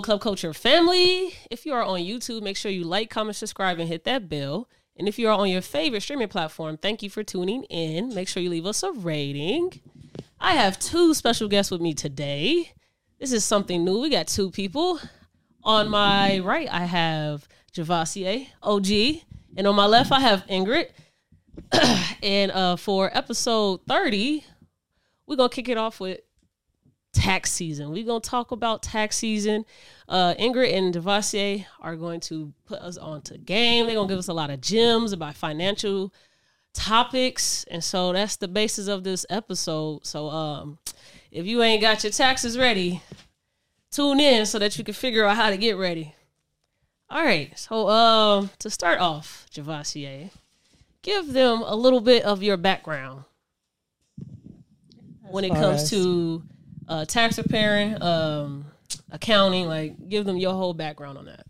Club Culture family. If you are on YouTube, make sure you like, comment, subscribe, and hit that bell. And if you are on your favorite streaming platform, thank you for tuning in. Make sure you leave us a rating. I have two special guests with me today. This is something new. We got two people. On my right, I have Javassier, OG. And on my left, I have Ingrid. and uh, for episode 30, we're going to kick it off with tax season. We're going to talk about tax season. Uh, Ingrid and Devasier are going to put us onto game. They're going to give us a lot of gems about financial topics. And so that's the basis of this episode. So um, if you ain't got your taxes ready, tune in so that you can figure out how to get ready. All right. So um, to start off, Javassier, give them a little bit of your background when it comes to uh, tax preparing, um, accounting. Like, give them your whole background on that.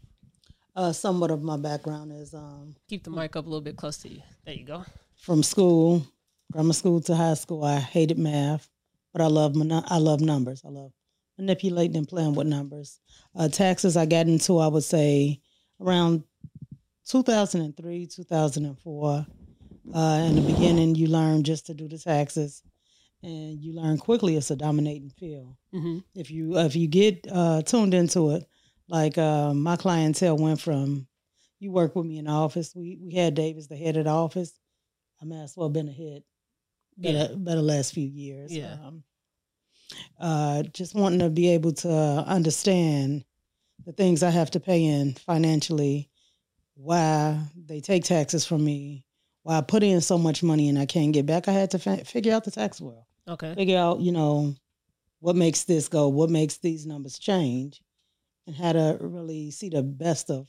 Uh, somewhat of my background is um, Keep the mic up a little bit close to you. There you go. from school, grammar school to high school. I hated math, but I love I love numbers. I love manipulating and playing with numbers. Uh, taxes I got into, I would say, around 2003, 2004. Uh, in the beginning, you learn just to do the taxes, and you learn quickly it's a dominating field. hmm if you if you get uh, tuned into it, like uh, my clientele went from you work with me in the office. We we had Davis, the head of the office. I may as well been a hit. Better Yeah. better last few years. Yeah. Um, uh, just wanting to be able to understand the things I have to pay in financially, why they take taxes from me, why I put in so much money and I can't get back. I had to figure out the tax world Okay. figure out, you know, what makes this go, what makes these numbers change, and how to really see the best of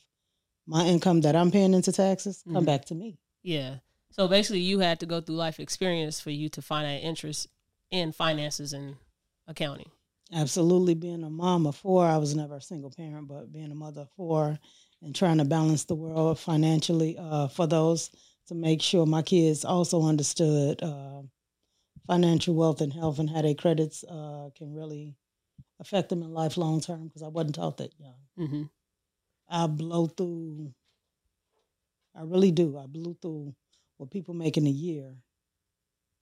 my income that I'm paying into taxes come Mhm. back to me. Yeah. So basically, you had to go through life experience for you to find that interest in finances and accounting. Absolutely, being a mom of four, I was never a single parent, but being a mother of four and trying to balance the world financially uh, for those to make sure my kids also understood uh, financial wealth and health and how their credits uh, can really affect them in life long term because I wasn't taught that young. hmm I blow through. I really do. I blew through what people make in a year,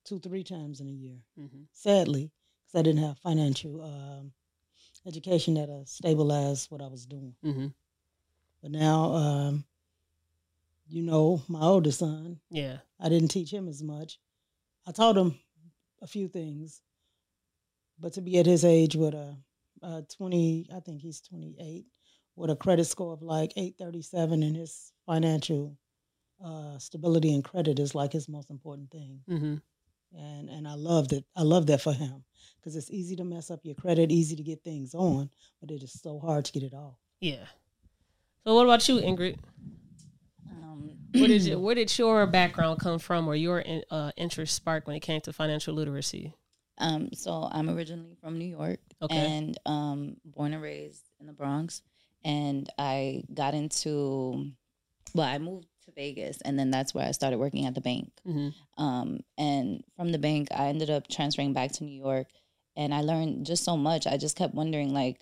two, three times in a year. hmm Sadly, because I didn't have financial um, education that uh, stabilized what I was doing. hmm But now, um, you know, my oldest son, Yeah. I didn't teach him as much. I taught him a few things, but to be at his age with a, a 20, I think he's 28, with a credit score of like 837 and his financial uh, stability and credit is like his most important thing. hmm And and I loved it. I love that for him because it's easy to mess up your credit, easy to get things on, but it is so hard to get it off. Yeah. So what about you, Ingrid? Um, did you, where did your background come from, or your in- uh, interest spark when it came to financial literacy? um, so I'm originally from New York Okay. and um, born and raised in the Bronx. And I got into, well, I moved to Vegas, and then that's where I started working at the bank. hmm Um, and from the bank, I ended up transferring back to New York, and I learned just so much. I just kept wondering, like,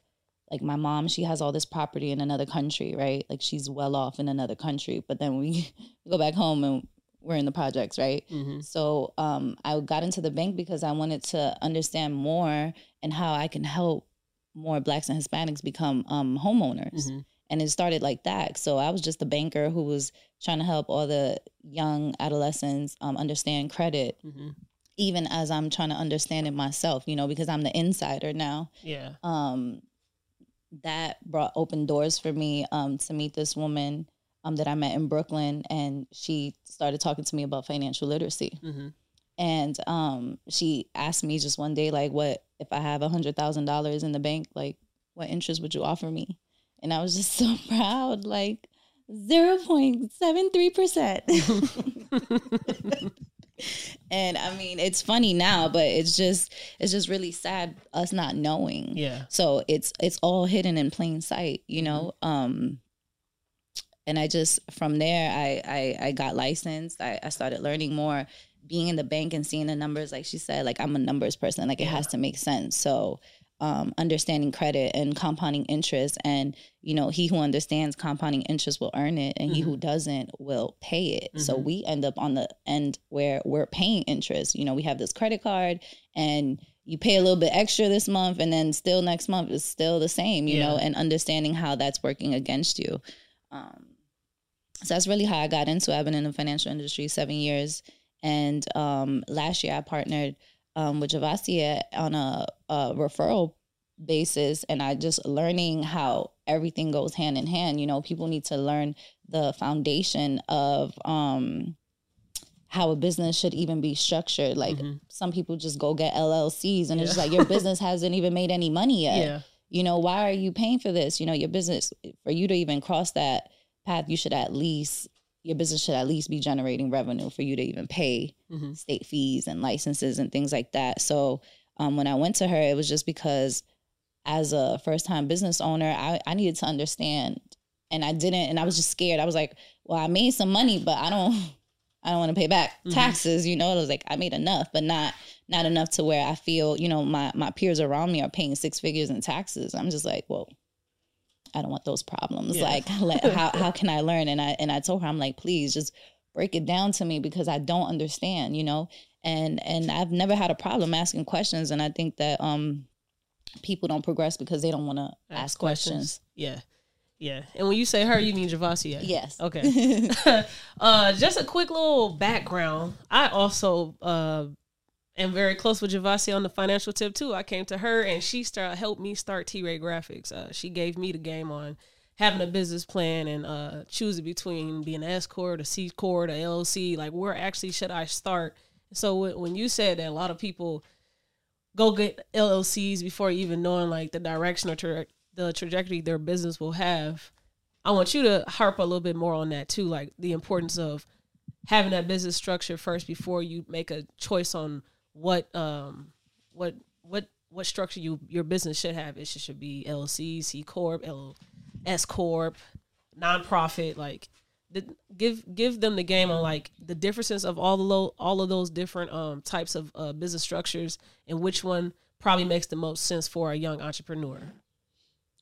like my mom, she has all this property in another country, right? Like she's well off in another country, but then we go back home and we're in the projects, right? hmm So um, I got into the bank because I wanted to understand more and how I can help more Blacks and Hispanics become um, homeowners. hmm And it started like that. So I was just a banker who was trying to help all the young adolescents um, understand credit, hmm even as I'm trying to understand it myself, you know, because I'm the insider now. Yeah. Um, that brought open doors for me um, to meet this woman um, that I met in Brooklyn. And she started talking to me about financial literacy. Hmm and um she asked me just one day like what if i have a hundred thousand dollars in the bank like what interest would you offer me? And i was just so proud like 0.73% and i mean it's funny now but it's just it's just really sad us not knowing. Yeah. so it's it's all hidden in plain sight you know? Um and i just from there i i, I got licensed. I, I started learning more. Being in the bank and seeing the numbers like she said like i'm a numbers person. Like it has to make sense. So um, understanding credit and compounding interest. And, you know, he who understands compounding interest will earn it, and he Mm-hmm. who doesn't will pay it. So Mhm. we end up on the end where we're paying interest. You know, we have this credit card and you pay a little bit extra this month, and then still next month is still the same, you know, and understanding how that's working against you. Um, so that's really how I got into it. I've been in the financial industry seven years. And um, last year I partnered um, with Javasia on a, a referral basis and I just learning how everything goes hand in hand. You know, people need to learn the foundation of um, how a business should even be structured. Like Mhm. some people just go get LLCs and it's just like your business hasn't even made any money yet Yeah. you know why are you paying for this you know your business for you to even cross that path you should at least your business should at least be generating revenue for you to even pay Mhm. state fees and licenses and things like that so um, when i went to her it was just because as a first time business owner I, I needed to understand and i didn't and i was just scared i was like well i made some money but i don't i don't want to pay back Mhm. taxes you know it was like i made enough but not not enough to where I feel, you know, my my peers around me are paying six figures in taxes. I'm just like, well, I don't want those problems. Yeah. Like, let, how how can I learn? And I and I told her, I'm like, please just break it down to me because I don't understand, you know. And and I've never had a problem asking questions, and I think that um people don't progress because they don't want to ask, questions. Yeah. Yeah. And when you say her, you mean Javasia. Yes. Okay. uh, just a quick little background. I also uh, am very close with Javasi on the financial tip too. I came to her and she start helped me start T Ray Graphics. Uh, she gave me the game on having a business plan and uh, choosing between being an S corp, a C corp, a LLC. Like where actually should I start? So when when you said that a lot of people go get LLCs before even knowing like the direction or tra- the trajectory their business will have. I want you to harp a little bit more on that too, like the importance of having that business structure first before you make a choice on what um what what what structure you your business should have. It should, should be LLC, C corp, L S corp, nonprofit. Like, the, give give them the game on like the differences of all the low, all of those different um types of uh, business structures and which one probably makes the most sense for a young entrepreneur.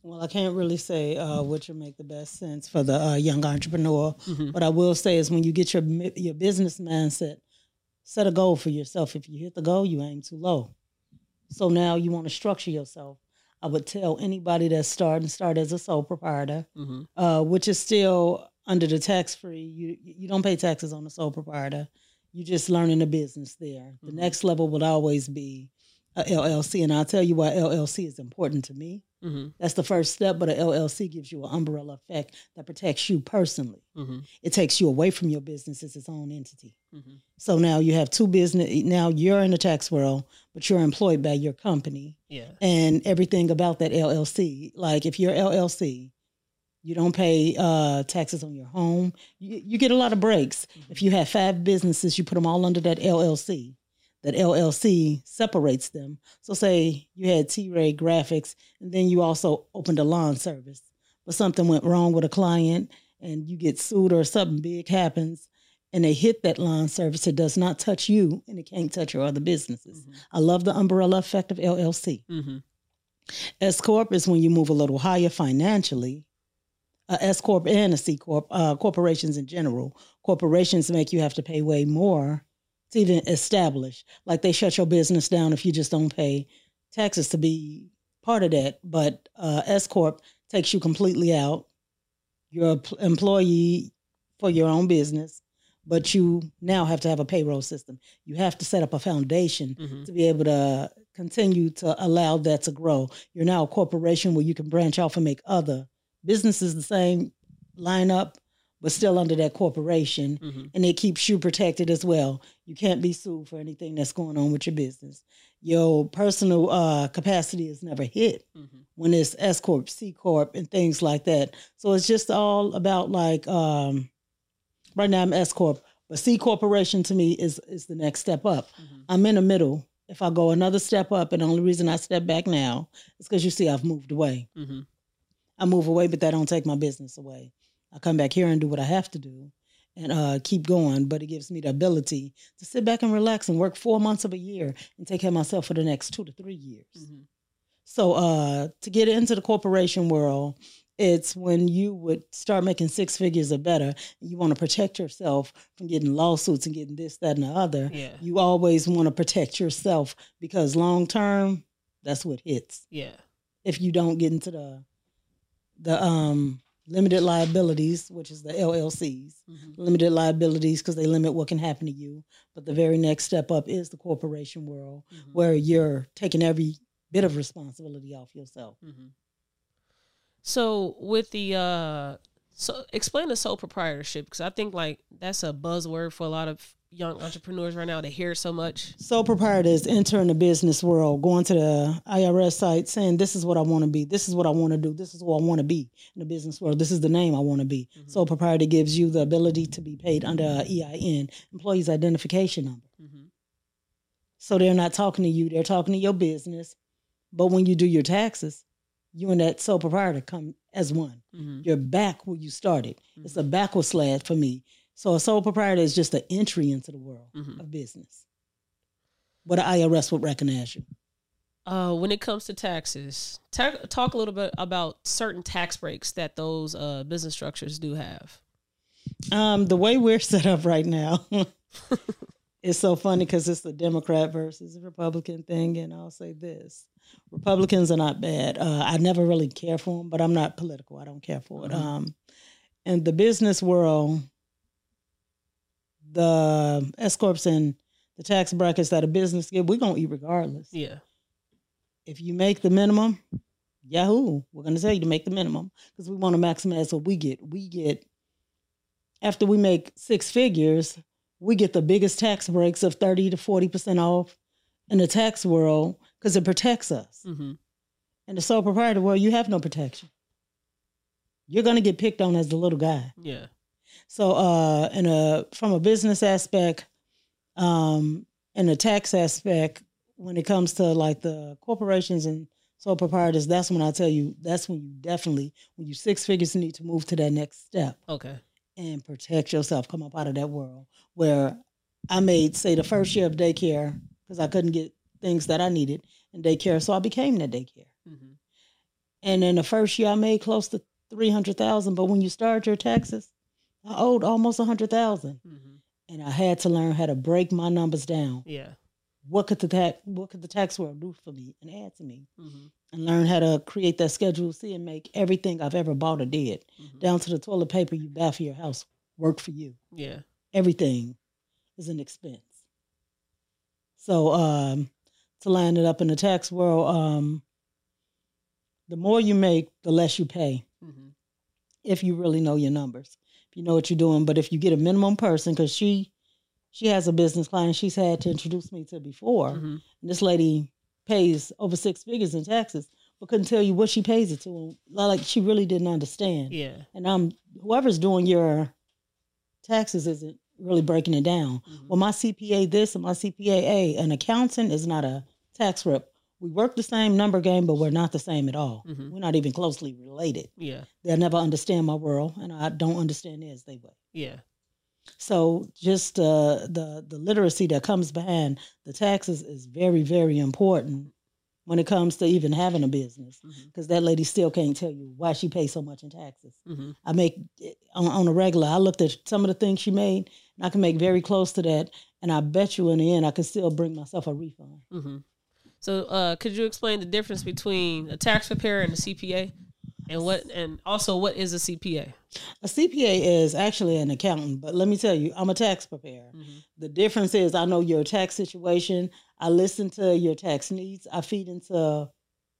Well, I can't really say uh, which will make the best sense for the uh, young entrepreneur. Mhm. What I will say is when you get your your business mindset, set a goal for yourself. If you hit the goal, you aim too low. So now you want to structure yourself. I would tell anybody that's starting start as a sole proprietor, Mm-hmm. uh, which is still under the tax free. You you don't pay taxes on a sole proprietor. You're just learning the business there. The Mhm. next level would always be a LLC, and I'll tell you why LLC is important to me. Mm-hmm. That's the first step, but a LLC gives you an umbrella effect that protects you personally. Mm-hmm. It takes you away from your business as its own entity. Mm-hmm. So now you have two business. Now you're in the tax world, but you're employed by your company Yeah. and everything about that LLC. Like if you're LLC, you don't pay uh, taxes on your home. You, you get a lot of breaks. If you have five businesses, you put them all under that LLC. That LLC separates them. So say you had T-Ray Graphics, and then you also opened a lawn service, but something went wrong with a client, and you get sued or something big happens, and they hit that lawn service. It does not touch you, and it can't touch your other businesses. I love the umbrella effect of LLC. Mm-hmm. S corp is when you move a little higher financially. Uh, S corp and a C corp, uh, corporations in general, corporations make you have to pay way more to even establish. Like they shut your business down if you just don't pay taxes to be part of that. But uh, S corp takes you completely out. You're an employee for your own business, but you now have to have a payroll system. You have to set up a foundation Mm-hmm. to be able to continue to allow that to grow. You're now a corporation where you can branch off and make other businesses the same line up, but still under that corporation. Mm-hmm. And it keeps you protected as well. You can't be sued for anything that's going on with your business. Your personal uh, capacity is never hit Mm-hmm. when it's S corp, C corp, and things like that. So it's just all about like um, right now I'm S corp, but C corporation to me is is the next step up. Mm-hmm. I'm in the middle. If I go another step up, and the only reason I step back now is because you see I've moved away. Mm-hmm. I move away, but that don't take my business away. I come back here and do what I have to do and uh, keep going. But it gives me the ability to sit back and relax and work four months of a year and take care of myself for the next two to three years. Mm-hmm. So uh, to get into the corporation world, it's when you would start making six figures or better. And you want to protect yourself from getting lawsuits and getting this, that, and the other. Yeah. You always want to protect yourself because long term, that's what hits. Yeah. If you don't get into the the um limited liabilities, which is the LLCs, Mhm. limited liabilities because they limit what can happen to you. But the very next step up is the corporation world Mhm. where you're taking every bit of responsibility off yourself. Mhm. So with the uh, so explain the sole proprietorship because I think like that's a buzzword for a lot of young entrepreneurs right now. to hear so much. Sole proprietor is entering the business world, going to the IRS site, saying, "This is what I want to be. This is what I want to do. This is who I want to be in the business world. This is the name I want to be." Mhm. Sole proprietor gives you the ability to be paid under a EIN, Employees Identification Number. Mm-hmm. So they're not talking to you; they're talking to your business. But when you do your taxes, you and that sole proprietor come as one. Mm-hmm. You're back where you started. It's a backward slide for me. So a sole proprietor is just an entry into the world Mhm. of business. But the IRS would recognize you. Uh, when it comes to taxes, ta- talk a little bit about certain tax breaks that those uh, business structures do have. Um, the way we're set up right now is so funny because it's the Democrat versus the Republican thing. And I'll say this Republicans are not bad. Uh, I never really care for them, but I'm not political. I don't care for it. Mhm. Um, in the business world, the S Corps and the tax brackets that a business get, we're going to eat regardless. Yeah. If you make the minimum, Yahoo, we're going to tell you to make the minimum because we want to maximize what we get. We get, after we make six figures, we get the biggest tax breaks of 30 to 40% off in the tax world because it protects us. Mm-hmm. In the sole proprietor world, you have no protection. You're going to get picked on as the little guy. Yeah. So, uh, in a from a business aspect, um, and a tax aspect, when it comes to like the corporations and sole proprietors, that's when I tell you that's when you definitely when you six figures you need to move to that next step Okay. And protect yourself. Come up out of that world where I made say the first year of daycare because I couldn't get things that I needed in daycare, so I became that daycare. Mm-hmm. And in the first year, I made close to three hundred thousand. But when you start your taxes, I owed almost a hundred thousand, Mm-hmm. and I had to learn how to break my numbers down. Yeah. What could the tax What could the tax world do for me and add to me, Mm-hmm. and learn how to create that Schedule C and make everything I've ever bought or did, Mm-hmm. down to the toilet paper you buy for your house, work for you. Yeah. Everything is an expense. So um, to line it up in the tax world, um, the more you make, the less you pay. Mm-hmm. if you really know your numbers, if you know what you're doing. But if you get a minimum person, because she she has a business client she's had to introduce me to before, Mm-hmm. and this lady pays over six figures in taxes, but couldn't tell you what she pays it to. Like she really didn't understand. Yeah. And I'm whoever's doing your taxes isn't really breaking it down. Mhm. Well, my CPA this and my CPA A. An accountant is not a tax rep. We work the same number game, but we're not the same at all. Mhm. We're not even closely related Yeah. they'll never understand my world and i don't understand theirs they will Yeah. So just uh, the the literacy that comes behind the taxes is very very important when it comes to even having a business because that lady still can't tell you why she pays so much in taxes Mm-hmm. i make on, on a regular i looked at some of the things she made and i can make very close to that and i bet you in the end i can still bring myself a refund Mm-hmm. So, uh, could you explain the difference between a tax preparer and a CPA, and what, and also what is a CPA? a cpa is actually an accountant but let me tell you i'm a tax preparer Mm-hmm. The difference is I know your tax situation. I listen to your tax needs. I feed into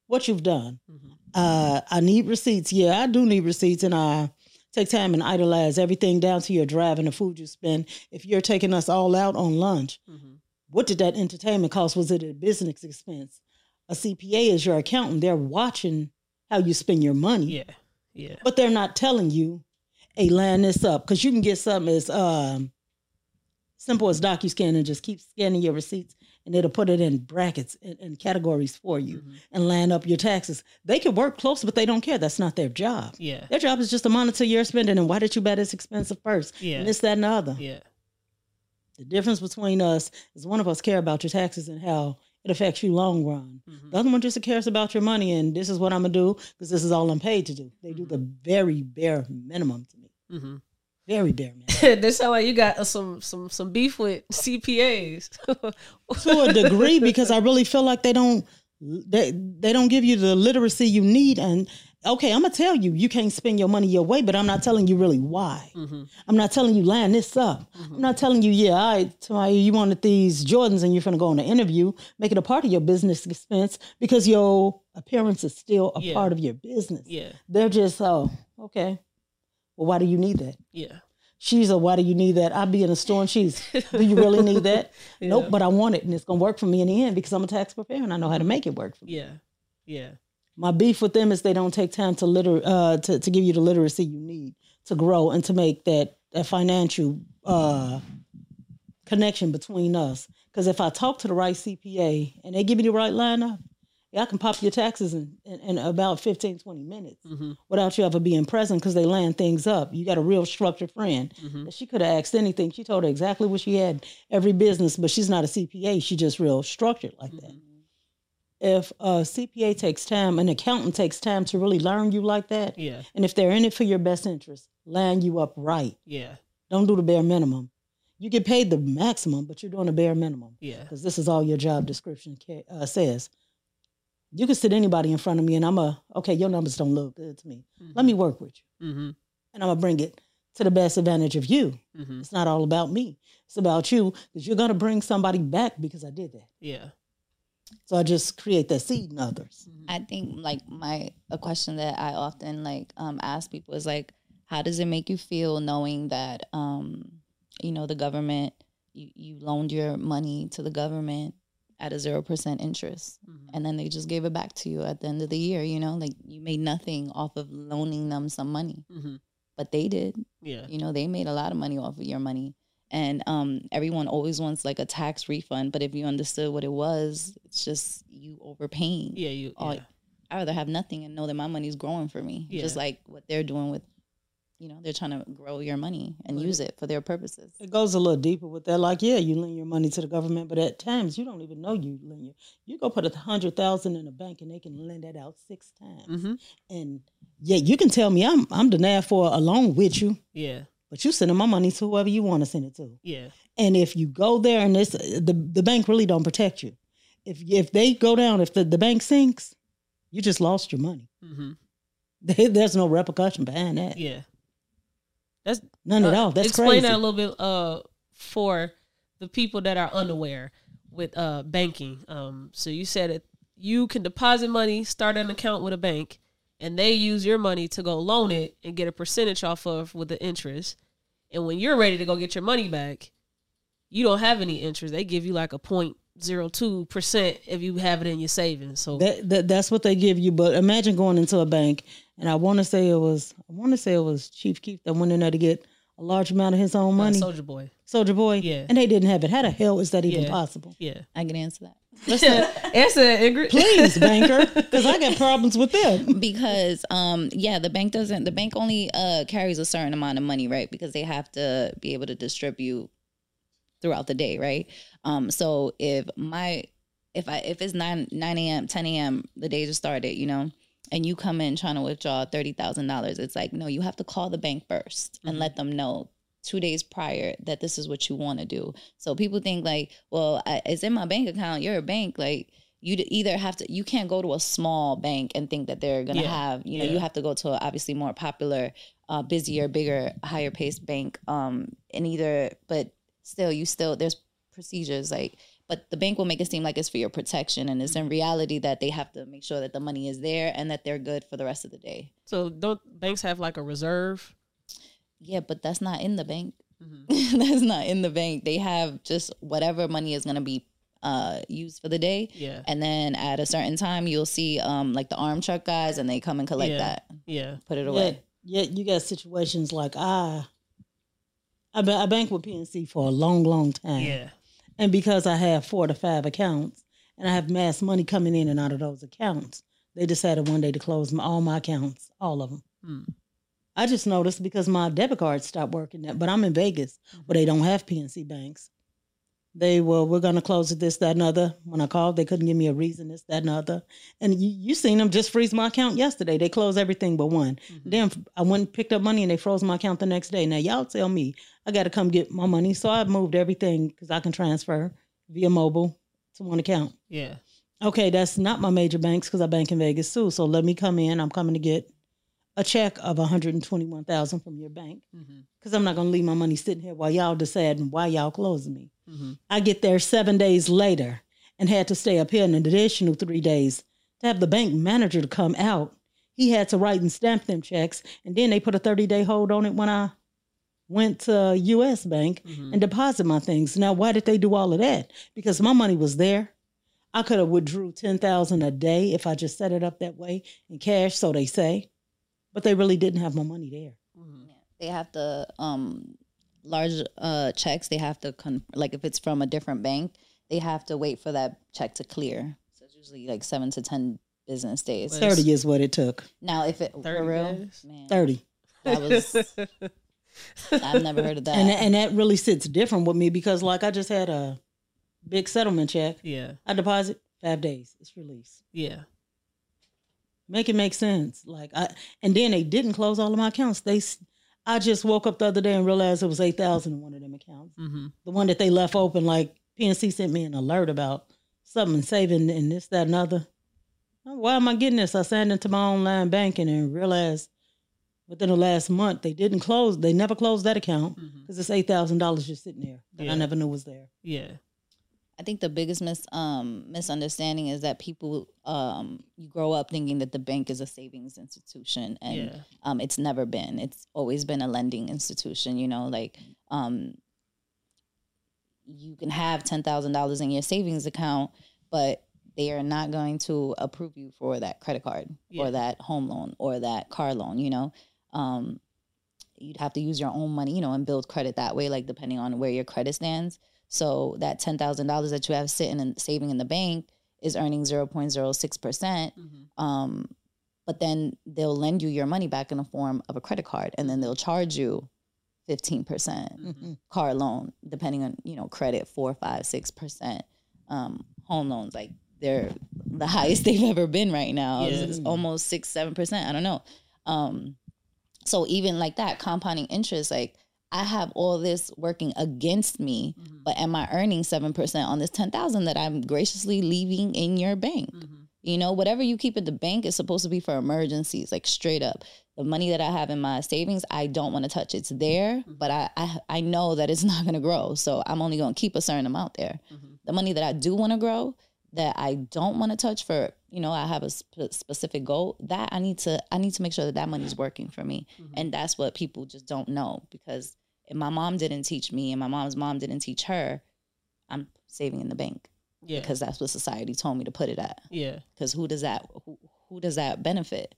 what you've done. Mm-hmm. Uh, I need receipts. Yeah, I do need receipts, and I take time and idolize everything down to your drive and the food you spend. If you're taking us all out on lunch, Mm-hmm. what did that entertainment cost? Was it a business expense? A CPA is your accountant. They're watching how you spend your money Yeah. Yeah. but they're not telling you, hey, line this up. Because you can get something as um, simple as DocuScan and just keep scanning your receipts and it'll put it in brackets and, and categories for you Mhm. and line up your taxes. They can work close, but they don't care. That's not their job. Yeah. Their job is just to monitor your spending and why did you buy this expensive first? Yeah. And this, that, and the other. Yeah. The difference between us is one of us care about your taxes and how it affects you long run. Mhm. The other one just cares about your money and this is what I'm gonna do because this is all I'm paid to do. They do the very bare minimum to me. Mm-hmm. Very bare minimum. this sound like you got uh, some some some beef with CPAs. to a degree because I really feel like they don't they they don't give you the literacy you need and okay I'm gonna tell you you can't spend your money your way but I'm not telling you really why. Mhm. I'm not telling you line this up. I'm not telling you yeah all right tomorrow you wanted these Jordans and you're gonna go on an interview. Make it a part of your business expense because your appearance is still a Yeah. part of your business. Yeah, they're just oh okay. Well why do you need that? Yeah, she's a why do you need that? I'll be in a store and she's do you really need that? Yeah. Nope, but I want it and it's gonna work for me in the end because I'm a tax preparer and I know how to make it work for me. yeah, yeah, My beef with them is they don't take time to liter uh to, to give you the literacy you need to grow and to make that that financial uh connection between us. Because if I talk to the right CPA and they give me the right lineup, yeah, I can pop your taxes in, in, in about 15, 20 minutes Mhm. without you ever being present because they land things up. You got a real structured friend. Mhm. She could have asked anything. She told her exactly what she had, every business, but she's not a CPA. She's just real structured like that. If a CPA takes time, an accountant takes time to really learn you like that, yeah, and if they're in it for your best interest, line you up right. yeah, Don't do the bare minimum. You get paid the maximum, but you're doing the bare minimum yeah, because this is all your job description uh, says. You can sit anybody in front of me, and I'm a okay. Your numbers don't look good to me. Let me work with you, mm-hmm. and I'm gonna bring it to the best advantage of you. Mm-hmm. It's not all about me. It's about you because you're gonna bring somebody back because I did that. yeah, So I just create that seed in others. I think like my a question that I often like um ask people is like how does it make you feel knowing that um you know the government you, you loaned your money to the government at a zero percent interest Mhm. and then they just gave it back to you at the end of the year you know like you made nothing off of loaning them some money Mm-hmm. but they did yeah, you know they made a lot of money off of your money and um everyone always wants like a tax refund but if you understood what it was it's just you overpaying yeah, you, Oh, yeah, I'd rather have nothing and know that my money's growing for me. Just like what they're doing with, you know, they're trying to grow your money and Right. use it for their purposes. It goes a little deeper with that. Like, yeah, you lend your money to the government, but at times you don't even know you lend your. You go put a hundred thousand in a bank and they can lend that out six times. mm-hmm. And yeah, you can tell me I'm I'm denied for a loan with you, yeah, but you sending my money to whoever you want to send it to. yeah, And if you go there and this the the bank really don't protect you. If if they go down, if the, the bank sinks, you just lost your money. mm-hmm. There's no repercussion behind that. yeah. That's None at Uh, all. That's explain crazy. that a little bit uh for the people that are unaware with uh banking. Um so you said it you can deposit money, start an account with a bank, and they use your money to go loan it and get a percentage off of with the interest. And when you're ready to go get your money back, you don't have any interest. They give you like a point zero two percent if you have it in your savings. So That, that that's what they give you. But imagine going into a bank, and I want to say it was I want to say it was Chief Keef that went in there to get a large amount of his own money, Soulja Boy. Soulja Boy, Yeah. and they didn't have it. How the hell is that even Yeah. possible? Yeah. I can answer that. Answer that, Ingrid. Please, banker, because I got problems with them. because um yeah the bank doesn't the bank only uh carries a certain amount of money right because they have to be able to distribute throughout the day right um so if my if i if it's 9 9 a.m 10 a.m the day just started you know and you come in trying to withdraw $30000 it's like no you have to call the bank 1st and Mhm. let them know two days prior that this is what you want to do. So people think like well I, it's in my bank account you're a bank like you either have to you can't go to a small bank and think that they're gonna Yeah, have you know you have to go to a obviously more popular uh busier bigger higher paced bank um and either but still you still there's procedures like but the bank will make it seem like it's for your protection and it's in reality that they have to make sure that the money is there and that they're good for the rest of the day. So don't banks have like a reserve? Yeah but that's not in the bank Mhm. that's not in the bank they have just whatever money is going to be uh used for the day Yeah. and then at a certain time you'll see um like the arm truck guys and they come and collect Yeah. that Yeah. put it away yeah, you got situations like I, I, ba- I bank with PNC for a long, long time. Yeah. And because I have four to five accounts and I have mass money coming in and out of those accounts, they decided one day to close my, all my accounts, all of them. Hmm. I just noticed because my debit card stopped working, but I'm in Vegas where they don't have PNC banks. They were, we're going to close it, this, that, and other. When I called, they couldn't give me a reason, this, that, and other. And you, you seen them just freeze my account yesterday. They closed everything but one. Mm-hmm. Then I went and picked up money and they froze my account the next day. Now, y'all tell me I got to come get my money. So I moved everything because I can transfer via mobile to one account. Yeah. Okay, that's not my major banks because I bank in Vegas too. So let me come in. I'm coming to get a check of 121,000 from your bank Mm-hmm. because I'm not going to leave my money sitting here while y'all deciding why y'all closing me. Mm-hmm. I get there seven days later and had to stay up here an additional three days to have the bank manager to come out. He had to write and stamp them checks, and then they put a 30 day hold on it when I went to U.S. Bank Mm-hmm. and deposit my things. Now, why did they do all of that? Because my money was there. I could have withdrew ten thousand a day if I just set it up that way in cash, so they say, but they really didn't have my money there. Mm-hmm. They have to um large uh checks. They have to con- like if it's from a different bank, they have to wait for that check to clear. So it's usually like seven to ten business days. Well, Thirty is what it took. Now, if it 30 for real, man, Thirty. that was I've never heard of that. and and that really sits different with me because like I just had a big settlement check. yeah. I deposit five days. It's released. Yeah. Make it make sense. Like I and then they didn't close all of my accounts. They I just woke up the other day and realized it was eight thousand in one of them accounts. Mm-hmm. The one that they left open, like PNC sent me an alert about something saving and this, that, and other. Why am I getting this? I signed into my online banking and realized within the last month they didn't close. They never closed that account Mm-hmm. because it's eight thousand dollars just sitting there that Yeah. I never knew was there. Yeah. I think the biggest mis um misunderstanding is that people um you grow up thinking that the bank is a savings institution and yeah. um it's never been. It's always been a lending institution, you know, like um you can have ten thousand dollars in your savings account, but they are not going to approve you for that credit card Yeah. or that home loan or that car loan, you know. Um you'd have to use your own money, you know, and build credit that way, like depending on where your credit stands. So that ten thousand dollars that you have sitting and saving in the bank is earning zero point zero six percent. Mm-hmm. Um, but then they'll lend you your money back in the form of a credit card, and then they'll charge you fifteen percent Mm-hmm. car loan, depending on you know credit, four, five, six percent. Um, home loans like they're the highest they've ever been right now. It's- Yeah. It's almost six, seven percent. I don't know. Um, so even like that, compounding interest, like I have all this working against me, Mm-hmm. but am I earning seven percent on this ten thousand that I'm graciously leaving in your bank? Mm-hmm. You know, whatever you keep at the bank is supposed to be for emergencies, like straight up. The money that I have in my savings, I don't want to touch. It's there, but I, I I know that it's not going to grow, so I'm only going to keep a certain amount there. Mm-hmm. The money that I do want to grow, that I don't want to touch for, you know, I have a sp- specific goal. That I need to I need to make sure that that money's working for me, Mm-hmm. and that's what people just don't know because if my mom didn't teach me and my mom's mom didn't teach her, I'm saving in the bank Yeah. because that's what society told me to put it at yeah. because who does that who, who does that benefit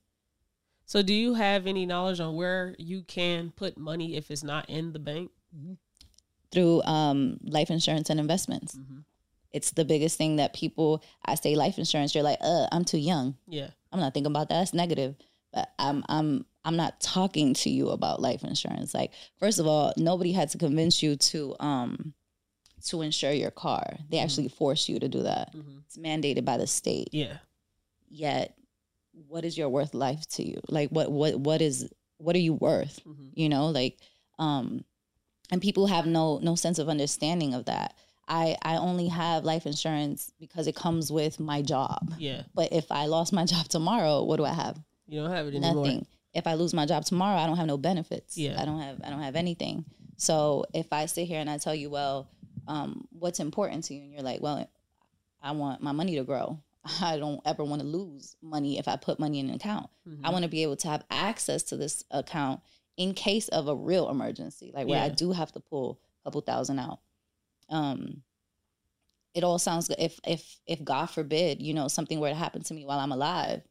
So, do you have any knowledge on where you can put money if it's not in the bank? through um, life insurance and investments Mhm. it's the biggest thing that people i say life insurance you're like uh i'm too young Yeah. i'm not thinking about that that's negative but i'm i'm i'm not talking to you about life insurance. Like first of all nobody had to convince you to um to insure your car. They actually force you to do that. Mhm. it's mandated by the state. Yeah. yet what is your worth life to you? Like what what what is what are you worth? Mhm. you know like um and people have no no sense of understanding of that. I i only have life insurance because it comes with my job. Yeah. but if i lost my job tomorrow what do i have? You don't have it anymore. nothing if i lose my job tomorrow i don't have no benefits Yeah. i don't have i don't have anything so if i sit here and i tell you well um what's important to you and you're like well i want my money to grow i don't ever want to lose money if i put money in an account Mhm. I want to be able to have access to this account in case of a real emergency, like where I do have to pull a couple thousand out. Um, it all sounds good. If if if God forbid, you know, something were to happen to me while I'm alive,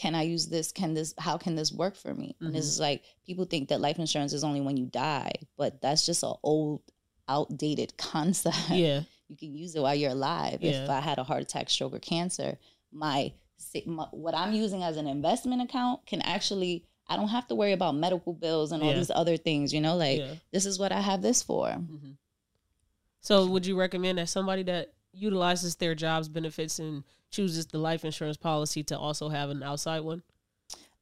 can I use this? Can this? How can this work for me? And this Mhm. is like people think that life insurance is only when you die, but that's just an old, outdated concept Yeah. you can use it while you're alive. Yeah. If I had a heart attack, stroke, or cancer, my, my what I'm using as an investment account can actually I don't have to worry about medical bills and all Yeah. these other things. You know, like yeah. this is what I have this for. Mhm. So would you recommend that somebody that utilizes their job's benefits and chooses the life insurance policy to also have an outside one?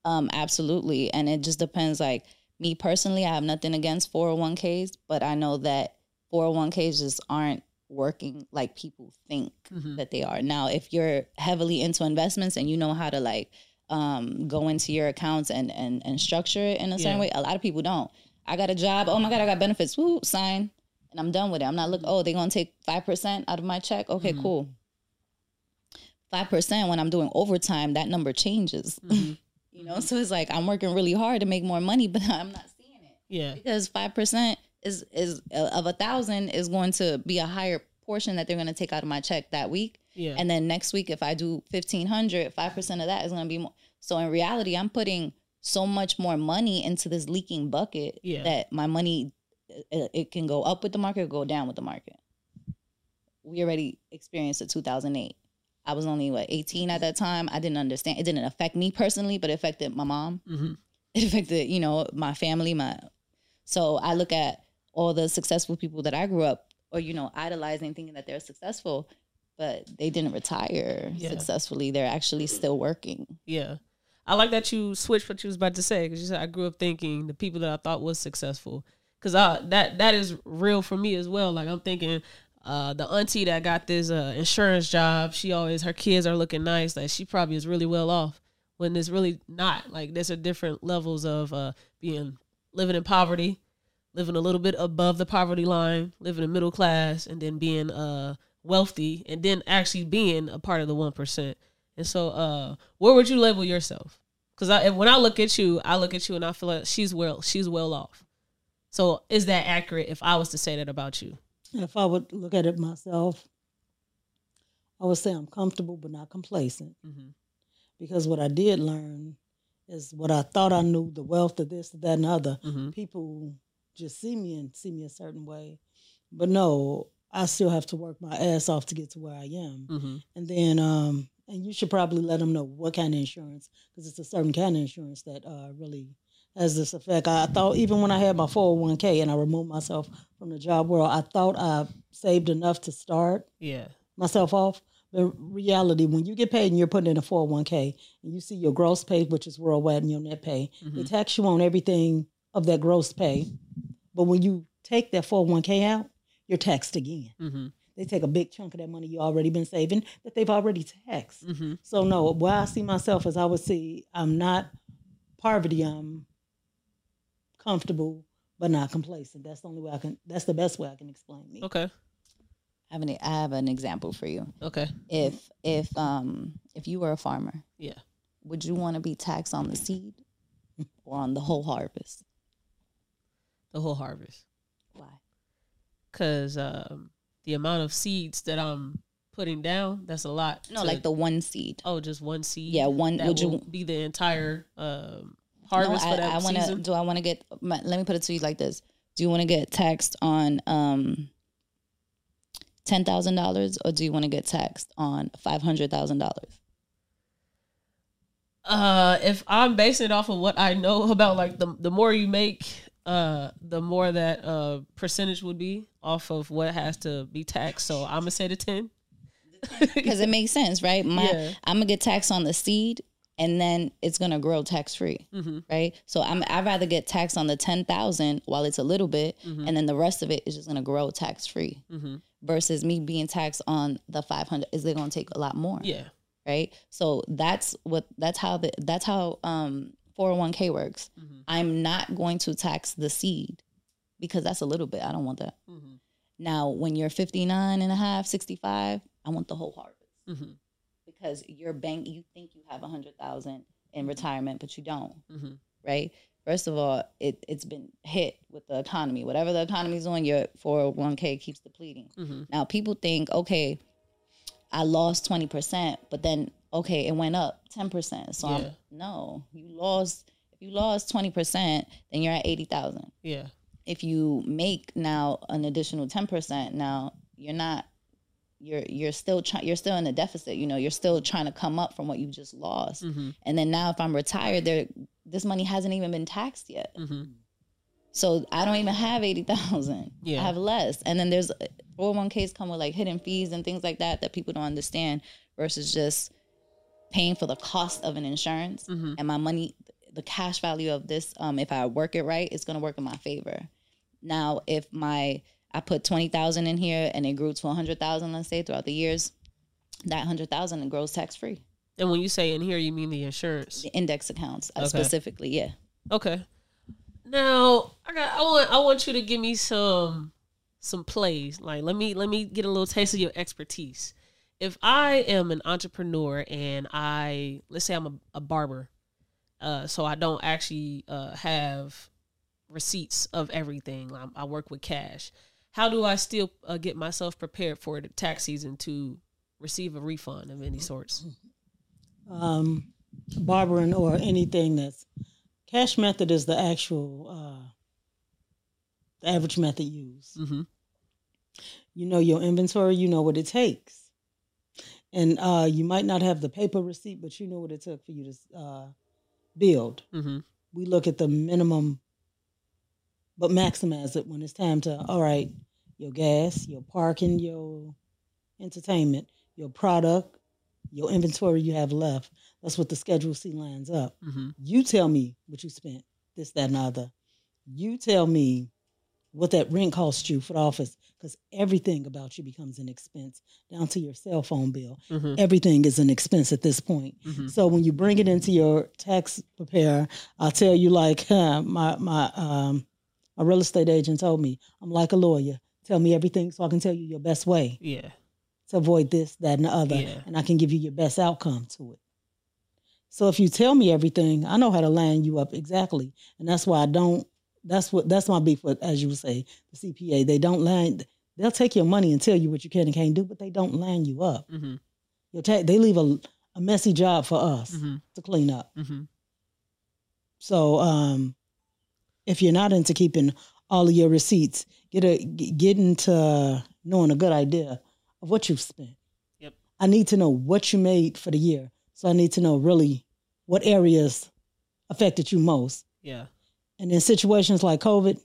Um, absolutely. And it just depends. Like me personally, I have nothing against 401ks, but I know that 401ks just aren't working like people think Mhm. that they are. Now, if you're heavily into investments and you know how to like um, go into your accounts and, and, and structure it in a certain Yeah. way, a lot of people don't. I got a job. Oh my God, I got benefits. Woo, sign. And I'm done with it. I'm not looking, oh, they're going to take 5% out of my check. Okay, Mhm. cool. 5% when I'm doing overtime, that number changes. Mhm. You know, so it's like I'm working really hard to make more money, but I'm not seeing it Yeah. because five percent is is uh, of a thousand is going to be a higher portion that they're going to take out of my check that week, Yeah. and then next week if I do fifteen hundred, five percent of that is going to be more. So in reality, I'm putting so much more money into this leaking bucket Yeah. that my money it, it can go up with the market or go down with the market. We already experienced it 2008. I was only what 18 at that time. I didn't understand. It didn't affect me personally, but it affected my mom hmm it affected you know my family my so i look at all the successful people that i grew up or you know idolizing thinking that they're successful but they didn't retire Yeah. successfully they're actually still working Yeah. I like that you switched what you was about to say because you said I grew up thinking the people that I thought was successful because I that that is real for me as well. Like I'm thinking uh, the auntie that got this uh, insurance job, she always her kids are looking nice. Like she probably is really well off when it's really not. Like there's a different levels of uh, being living in poverty, living a little bit above the poverty line, living in middle class, and then being uh wealthy, and then actually being a part of the one percent. And so, uh, where would you label yourself? Because when I look at you, I look at you and I feel like she's well, she's well off. So, is that accurate? If I was to say that about you, If I would look at it myself, I would say I'm comfortable but not complacent. Mhm. Because what I did learn is what I thought I knew, the wealth of this, that, and the other. Mhm. People just see me and see me a certain way. But no, I still have to work my ass off to get to where I am. Mhm. And then, um, and you should probably let them know what kind of insurance, because it's a certain kind of insurance that uh, really has this effect. I thought even when I had my 401k and I removed myself from the job world, I thought I saved enough to start yeah, myself off. But reality, when you get paid and you're putting in a 401k and you see your gross pay, which is worldwide, and your net pay, they Mhm. tax you on everything of that gross pay. But when you take that 401k out, you're taxed again. hmm They take a big chunk of that money you already been saving that they've already taxed. hmm So no, where I see myself as I would see, I'm not poverty. I'm comfortable, but not complacent. That's the only way I can. That's the best way I can explain me. okay, I have an, I have an example for you okay, if if um if you were a farmer yeah. would you want to be taxed on the seed or on the whole harvest The whole harvest, why because um, the amount of seeds that I'm putting down, that's a lot. no to- like the one seed oh, just one seed. Yeah, one- That would you- be the entire um, harvest no, for that I, I wanna, season. Do I want to get? my- Let me put it to you like this: Do you want to get taxed on um ten thousand dollars, or do you want to get taxed on five hundred thousand dollars? Uh, if I'm basing it off of what I know about, like the the more you make, uh, the more that uh percentage would be off of what has to be taxed. So I'm gonna say the ten. Because it makes sense, right? My Yeah. I'm gonna get taxed on the seed, and then it's gonna grow tax free, Mhm. right? So I'm I'd rather get taxed on the ten thousand while it's a little bit, Mhm. and then the rest of it is just gonna grow tax free. hmm Versus me being taxed on the five hundred, is it gonna take a lot more? Yeah. right so that's what that's how the that's how um 401k works Mhm. i'm not going to tax the seed because that's a little bit i don't want that hmm now when you're 59 and a half 65 i want the whole harvest hmm because your bank you think you have a hundred thousand in retirement but you don't hmm right first of all it, it's been hit with the economy whatever the economy's doing your 401k keeps depleting hmm now people think, okay, I lost twenty percent, but then okay, it went up ten percent. So Yeah. I'm no, you lost. If you lost twenty percent, then you're at eighty thousand. Yeah. If you make now an additional ten percent, now you're not. You're you're still trying. You're still in a deficit. You know, you're still trying to come up from what you just lost. hmm And then now, if I'm retired, there this money hasn't even been taxed yet. hmm So I don't even have eighty thousand. Yeah. I have less. And then there's 401ks come with like hidden fees and things like that that people don't understand versus just paying for the cost of an insurance Mhm. and my money the cash value of this um if I work it right it's going to work in my favor. Now if my I put 20,000 in here and it grew to 100,000 let's say throughout the years that hundred thousand it grows tax free. And when you say in here, you mean the insurance. The index accounts uh, Okay. specifically, yeah. Okay. Now I got. I want. I want you to give me some some plays. Like let me let me get a little taste of your expertise. If I am an entrepreneur and I let's say I'm a, a barber, uh, so I don't actually uh, have receipts of everything. I, I work with cash. How do I still uh, get myself prepared for the tax season to receive a refund of any sorts? um, barbering or anything that's cash method is the actual uh, the average method used. Mm-hmm. You know your inventory, you know what it takes, and uh, you might not have the paper receipt, but you know what it took for you to uh, build. Mm-hmm. We look at the minimum, but maximize it when it's time to. All right, your gas, your parking, your entertainment, your product, your inventory you have left. That's what the Schedule C lines up. Mm-hmm. You tell me what you spent, this, that, and other. You tell me what that rent cost you for the office, because everything about you becomes an expense, down to your cell phone bill. Mm-hmm. Everything is an expense at this point. Mm-hmm. So when you bring it into your tax preparer, I'll tell you like uh, my my um a real estate agent told me, I'm like a lawyer. Tell me everything so I can tell you your best way Yeah. to avoid this, that, and the other, Yeah. and I can give you your best outcome to it. So if you tell me everything, I know how to line you up exactly, and that's why I don't. That's what that's my beef with, as you would say, the CPA. They don't line. They'll take your money and tell you what you can and can't do, but they don't line you up. Mm-hmm. Your ta- they leave a, a messy job for us Mm-hmm. to clean up. Mm-hmm. So um, if you're not into keeping all of your receipts, get a get into knowing a good idea of what you've spent. Yep. I need to know what you made for the year. So I need to know really what areas affected you most. Yeah. And in situations like COVID,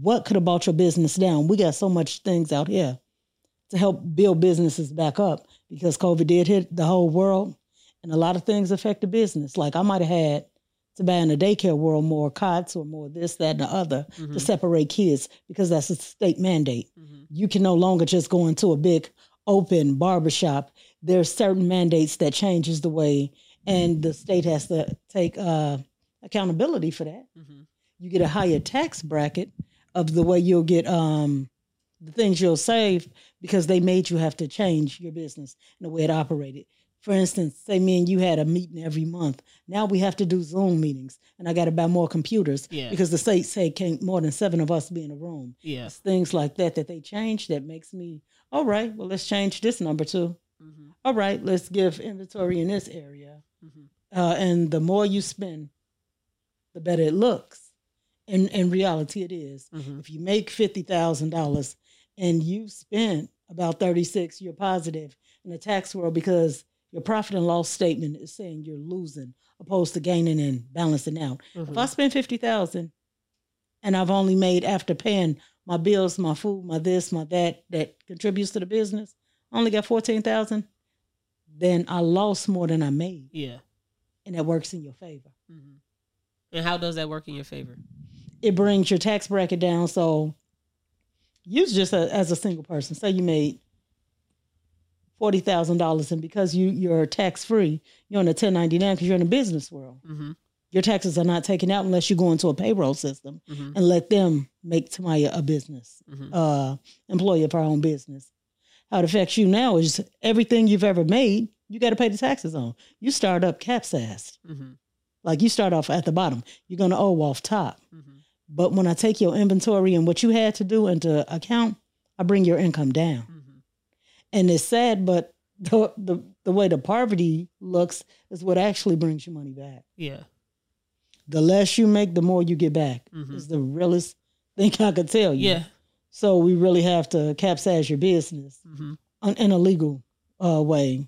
what could have brought your business down? We got so much things out here to help build businesses back up because COVID did hit the whole world and a lot of things affect the business. Like I might have had to buy in the daycare world more cots or more this, that, and the other Mm-hmm. to separate kids because that's a state mandate. Mm-hmm. You can no longer just go into a big open barbershop. There's certain mandates that changes the way and the state has to take uh, accountability for that Mm-hmm. you get a higher tax bracket of the way you'll get um the things you'll save because they made you have to change your business and the way it operated. For instance, say me and you had a meeting every month. Now we have to do Zoom meetings, and I got to buy more computers Yeah. because the state say can't more than seven of us be in a room. Yeah. It's things like that that they change that makes me all right. Well, let's change this number too. Mm-hmm. All right, let's give inventory in this area Mm-hmm. uh, and the more you spend, the better it looks. And in reality, it is. Mm-hmm. If you make fifty thousand dollars and you spent about thirty six, you're positive in the tax world because your profit and loss statement is saying you're losing opposed to gaining and balancing out. Mm-hmm. If I spend fifty thousand and I've only made after paying my bills, my food, my this, my that, that contributes to the business, I only got fourteen thousand, then I lost more than I made Yeah. and that works in your favor. Mm-hmm. And how does that work in your favor? It brings your tax bracket down. So, use just a, as a single person. Say you made forty thousand dollars, and because you you're tax free, you're on a ten ninety nine because you're in the business world. Mm-hmm. Your taxes are not taken out unless you go into a payroll system Mm-hmm. and let them make Tamaya a business, Mm-hmm. uh, employee of her own business. How it affects you now is everything you've ever made, you got to pay the taxes on. You start up capsized. Mm-hmm. Like you start off at the bottom, you're going to owe off top. Mm-hmm. But when I take your inventory and what you had to do into account, I bring your income down. Mm-hmm. And it's sad, but the, the, the way the poverty looks is what actually brings you money back. Yeah. The less you make, the more you get back. Mhm. Is the realest thing I could tell you. Yeah. So we really have to capsize your business Mm-hmm. in a legal uh, way.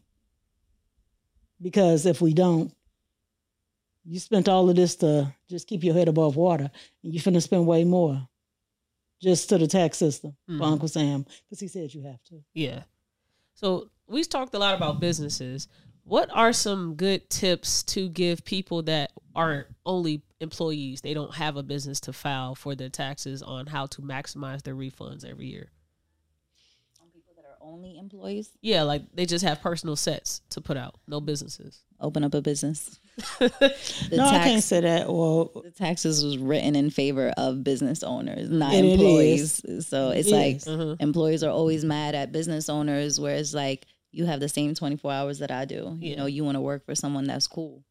Because if we don't, You spent all of this to just keep your head above water, and you're finna spend way more just to the tax system Mhm. for Uncle Sam because he said you have to. Yeah. So we've talked a lot about businesses. What are some good tips to give people that aren't only employees? They don't have a business to file for their taxes on how to maximize their refunds every year. On people that are only employees, Yeah, like they just have personal sets to put out, no businesses. open up a business. The no, I can't say that. Well, the taxes was written in favor of business owners, not And it employees. So it's It like is. Uh-huh. employees are always mad at business owners, whereas like you have the same 24 hours that I do. Yeah. You know, you want to work for someone that's cool,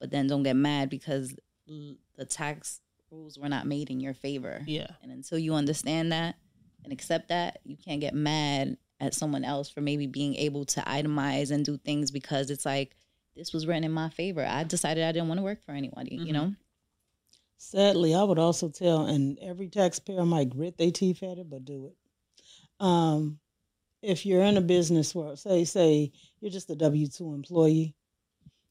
but then don't get mad because the tax rules were not made in your favor. Yeah. And until you understand that and accept that, you can't get mad at someone else for maybe being able to itemize and do things because it's like this was written in my favor. I decided I didn't want to work for anybody, Mhm. you know? sadly, I would also tell, and every taxpayer might grit their teeth at it, but do it. Um, if you're in a business where, say, say you're just a W two employee,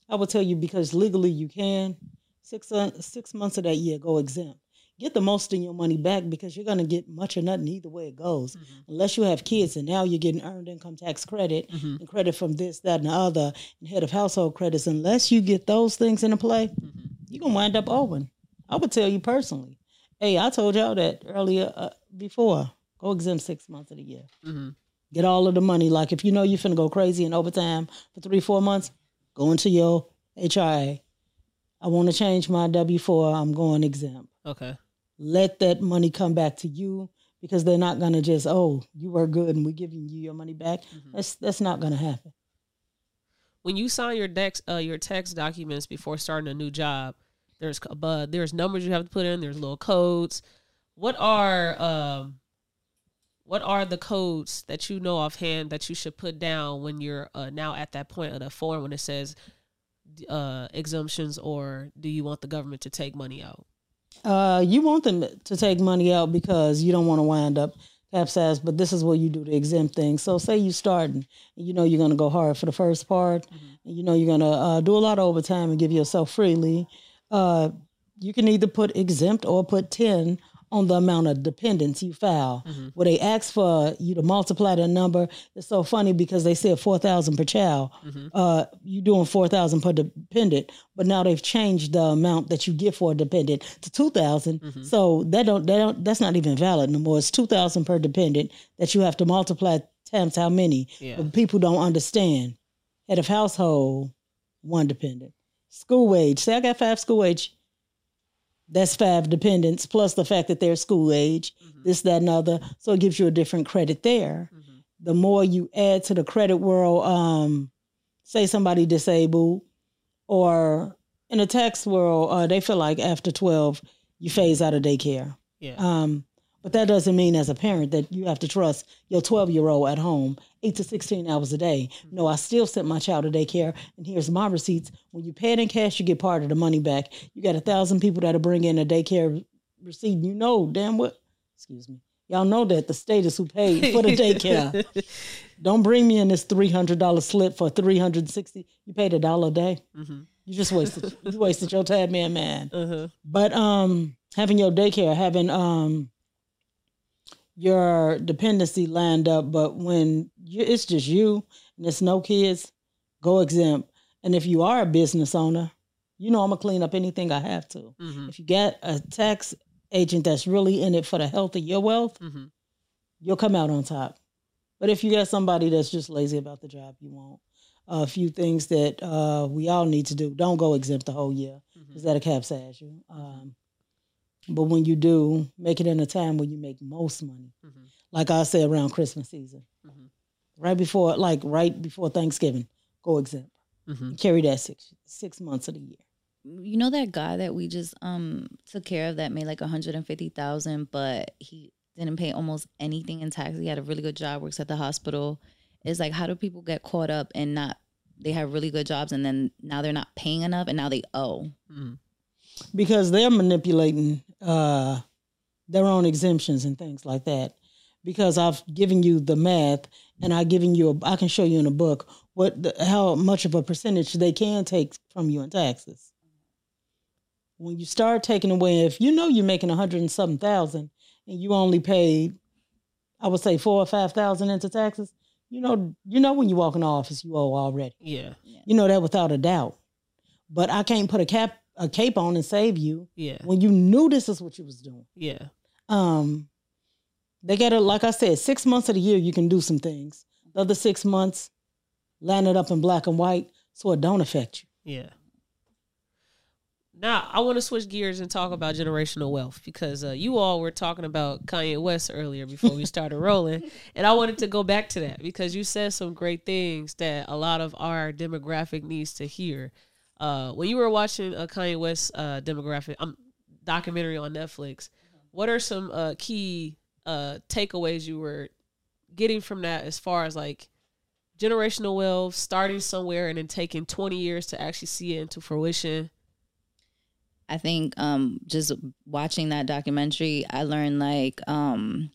I would tell you because legally you can six uh, six months of that year go exempt. Get the most of your money back because you're gonna get much or nothing either way it goes. Unless you have kids and now you're getting earned income tax credit Mhm. and credit from this, that, and the other, and head of household credits. Unless you get those things into play, Mhm. you're gonna wind up owing. I would tell you personally. Hey, I told y'all that earlier uh, before. Go exempt six months of the year. Mhm. Get all of the money. Like if you know you're finna go crazy in overtime for three, four months, go into your HRA. I want to change my W four. I'm going exempt. Okay. Let that money come back to you because they're not gonna just oh you were good and we're giving you your money back. Mhm. That's that's not gonna happen. when you sign your dex uh, your tax documents before starting a new job there's but there's numbers you have to put in there's little codes what are um what are the codes that you know offhand that you should put down when you're uh, now at that point of the form when it says uh exemptions or do you want the government to take money out Uh, you want them to take money out because you don't want to wind up capsized, but this is what you do to exempt things. So say you starting, and you know you're going to go hard for the first part, and you know you're going to uh, do a lot of overtime and give yourself freely. Uh, you can either put exempt or put 10 on the amount of dependents you file. Mhm. Where they ask for you to multiply the number, it's so funny because they said 4,000 per child. Mhm. Uh, you doing 4,000 per dependent, but now they've changed the amount that you get for a dependent to 2,000. Mhm. So that don't that don't that's not even valid no more. It's 2,000 per dependent that you have to multiply times how many. yeah But people don't understand. Head of household, one dependent. School wage. Say I got five school age. That's five dependents plus the fact that they're school age, Mhm. this, that, and other. So it gives you a different credit there. Mhm. The more you add to the credit world, um, say somebody disabled, or in the tax world, uh, they feel like after 12, you phase out of daycare. yeah Um, but that doesn't mean as a parent that you have to trust your 12 year old at home eight to 16 hours a day. No, I still sent my child to daycare and here's my receipts. When you pay it in cash, you get part of the money back. You got a thousand people that'll bring in a daycare receipt. You know damn what, excuse me. Y'all know that the state is who paid for the daycare. Don't bring me in this $300 slip for 360 You paid a dollar a day. Mhm. You just wasted, you wasted your time, man, man. uh-huh But um, having your daycare, having um, your dependency lined up, but when you, it's just you and it's no kids, go exempt. And if you are a business owner, you know I'm gonna clean up anything I have to. Mhm. If you got a tax agent that's really in it for the health of your wealth, Mhm. you'll come out on top. But if you got somebody that's just lazy about the job, you won't. a few things that uh, we all need to do. Don't go exempt the whole year Mhm. because that'll capsize you. Um, but when you do, make it in a time when you make most money. Mhm. Like I say around Christmas season, Mhm. right before, like right before Thanksgiving, go exempt. Mhm. Carry that six six months of the year. you know that guy that we just um took care of that made like 150,000 but he didn't pay almost anything in tax. He had a really good job, works at the hospital. It's like how do people get caught up and not they have really good jobs and then now they're not paying enough and now they owe. Mhm. Because they're manipulating uh, their own exemptions and things like that. Because I've given you the math, and I've given you, a, I can show you in a book what the, how much of a percentage they can take from you in taxes. when you start taking away, if you know you're making a hundred and something thousand, and you only paid, I would say four or five thousand into taxes, you know, you know when you walk in the office, you owe already. Yeah. You know that without a doubt. But I can't put a cap a cape on and save you Yeah. when you knew this is what you was doing. Yeah. Um, they got to, like I said, six months of the year you can do some things. The other six months, line it up in black and white so it don't affect you. Yeah. Now I want to switch gears and talk about generational wealth because uh, you all were talking about Kanye West earlier before we started rolling, and I wanted to go back to that because you said some great things that a lot of our demographic needs to hear. Uh, when you were watching a Kanye West uh, demographic um, documentary on Netflix, what are some uh, key uh, takeaways you were getting from that as far as like generational wealth, starting somewhere and then taking 20 years to actually see it into fruition. I think um just watching that documentary, I learned like um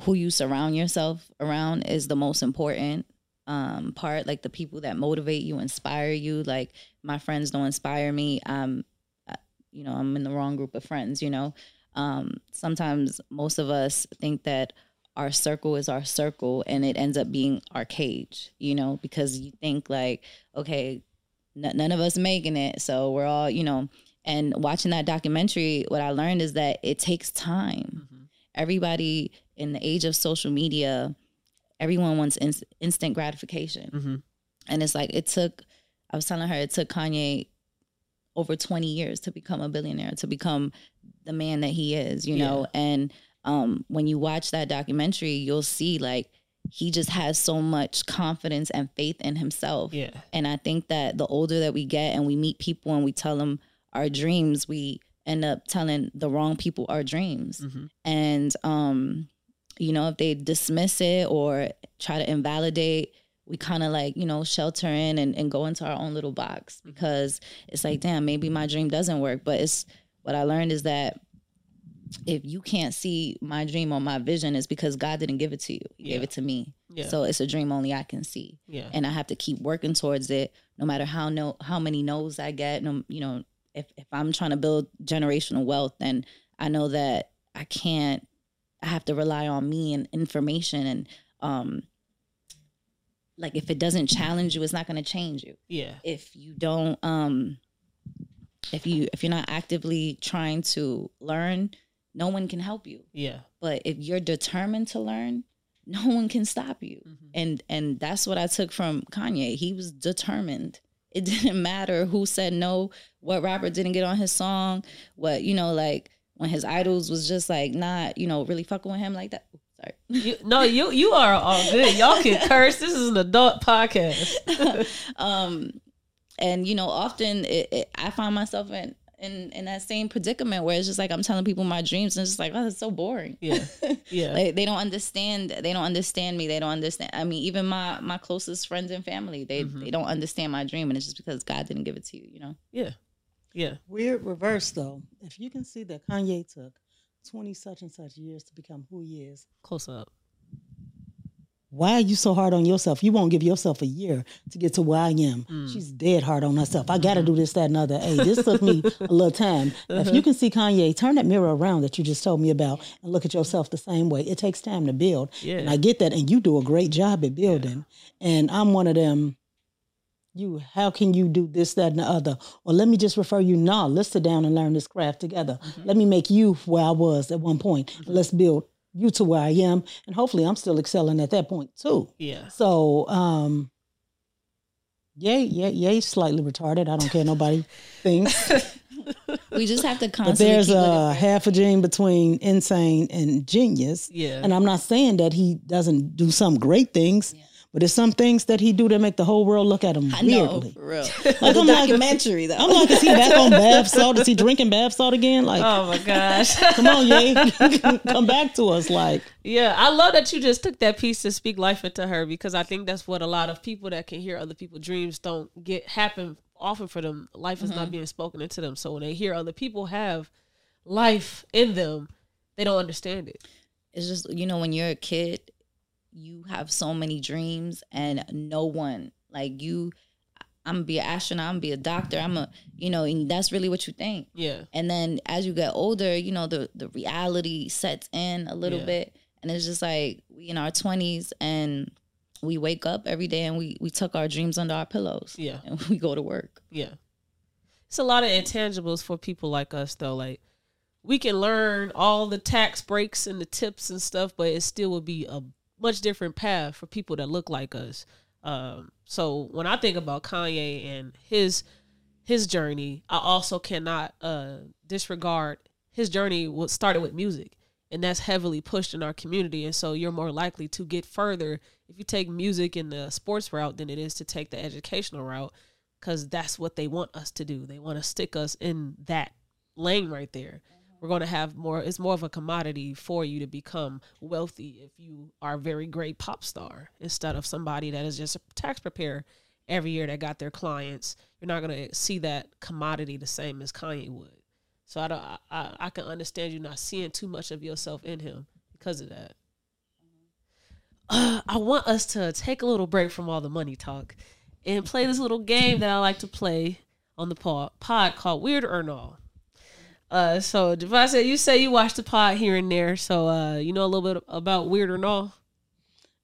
who you surround yourself around is the most important um part like the people that motivate you inspire you. Like my friends don't inspire me. Um I- you know i'm in the wrong group of friends you know? Um sometimes most of us think that our circle is our circle and it ends up being our cage you know? Because you think like okay n- none of us making it so we're all you know? And watching that documentary what i learned is that it takes time. Everybody in the age of social media everyone wants ins- instant gratification Mhm. and it's like it took i was telling her it took kanye over 20 years to become a billionaire to become the man that he is you know and um when you watch that documentary you'll see like he just has so much confidence and faith in himself Yeah. and I think that the older that we get and we meet people and we tell them our dreams, we end up telling the wrong people our dreams. Mhm. And, um, you know, if they dismiss it or try to invalidate, we kind of like, you know, shelter in and, and go into our own little box mm-hmm. because it's like, damn, maybe my dream doesn't work. But it's what I learned is that if you can't see my dream or my vision, it's because God didn't give it to you. He gave it to me. Yeah. So it's a dream only I can see yeah. and I have to keep working towards it, no matter how no how many no's I get. No, you know, if if I'm trying to build generational wealth, then I know that I can't. I have to rely on me and information, and um, like if it doesn't challenge you, it's not going to change you. yeah. If you don't, um, if you if you're not actively trying to learn, no one can help you. Yeah. But if you're determined to learn, no one can stop you. Mhm. And and that's what I took from Kanye. He was determined. It didn't matter who said no, what rapper didn't get on his song, what, you know, like when his idols was just like not, you know, really fucking with him like that. Sorry. You, no, you you are all good. Y'all can curse. This is an adult podcast. um and you know often it, it, i find myself in, in in that same predicament where it's just like i'm telling people my dreams and it's just like oh that's so boring Yeah. Yeah. like they don't understand they don't understand me they don't understand i mean even my my closest friends and family they Mhm. they don't understand my dream and it's just because god didn't give it to you you know yeah. Yeah. Weird reverse though. If you can see that Kanye took 20 such and such years to become who he is, Close up. why are you so hard on yourself? You won't give yourself a year to get to where I am. Mm. She's dead hard on herself. I got to do this, that, and other. Hey, this took me a little time. If you can see Kanye, turn that mirror around that you just told me about and look at yourself the same way. It takes time to build. Yeah. And I get that. And you do a great job at building. And I'm one of them. You, how can you do this, that, and the other? Or let me just refer you. Nah, let's sit down and learn this craft together. Let me make you where I was at one point. Let's build you to where I am. And hopefully I'm still excelling at that point too. Yeah. So, um, yay, yay, yay, slightly retarded. I don't care nobody thinks. we just have to but there's a half a gene between insane and genius. Yeah. And I'm not saying that he doesn't do some great things, but there's some things that he do that make the whole world look at him I know, weirdly. for real. Like, the I'm like- though I'm like, is he back on bath salt? Is he drinking bath salt again? Like, oh my gosh. come on, yay, come back to us. Like, Yeah, I love that you just took that piece to speak life into her because I think that's what a lot of people that can hear other people's dreams don't get happen often for them. Life is not mm-hmm. being spoken into them. So when they hear other people have life in them, they don't understand it. it's just you know when you're a kid you have so many dreams and no one like you I'm gonna be an astronaut, I'm gonna be a doctor, I'm a you know, and that's really what you think. Yeah. And then as you get older, you know, the the reality sets in a little Yeah. bit. And it's just like we in our twenties and we wake up every day and we we tuck our dreams under our pillows. Yeah. And we go to work. Yeah. It's a lot of intangibles for people like us though. Like we can learn all the tax breaks and the tips and stuff, but it still would be a much different path for people that look like us. Um, so when I think about Kanye and his his journey, I also cannot uh, disregard his journey was started with music, and that's heavily pushed in our community. And so you're more likely to get further if you take music in the sports route than it is to take the educational route, because that's what they want us to do. They want to stick us in that lane right there. We're going to have more. It's more of a commodity for you to become wealthy if you are a very great pop star instead of somebody that is just a tax preparer every year that got their clients. You're not going to see that commodity the same as Kanye would. So I don't. I, I, can understand you not seeing too much of yourself in him because of that. Uh, I want us to take a little break from all the money talk and play this little game that I like to play on the pod, pod called Weird or No. Uh, so Devontae, you say you watch the pod here and there, so uh, you know a little bit about Weird or No.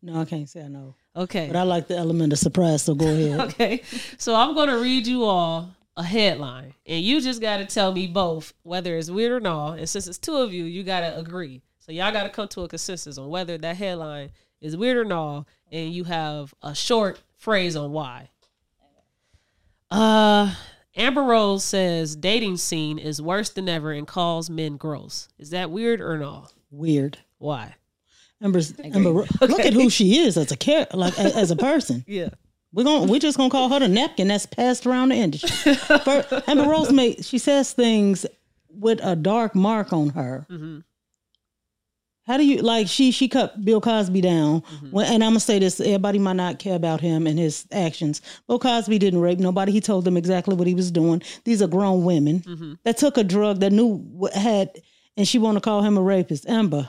No, I can't say I know. Okay. But I like the element of surprise, so go ahead. Okay. So I'm going to read you all a headline, and you just got to tell me both whether it's weird or not. And since it's two of you, you got to agree. So y'all got to come to a consensus on whether that headline is weird or not, and you have a short phrase on why. Uh, Amber Rose says dating scene is worse than ever and calls men gross. Is that weird or not? Weird. Why? Amber's, Amber, look at who she is as a char- like a- as a person. Yeah. We're gonna we're just gonna call her the napkin that's passed around the industry. For, Amber Rose made she says things with a dark mark on her. Mm-hmm. How do you like she she cut Bill Cosby down? When, and I'm gonna say this: everybody might not care about him and his actions. Bill Cosby didn't rape nobody. He told them exactly what he was doing. These are grown women that took a drug that knew what had, and she want to call him a rapist. Amber,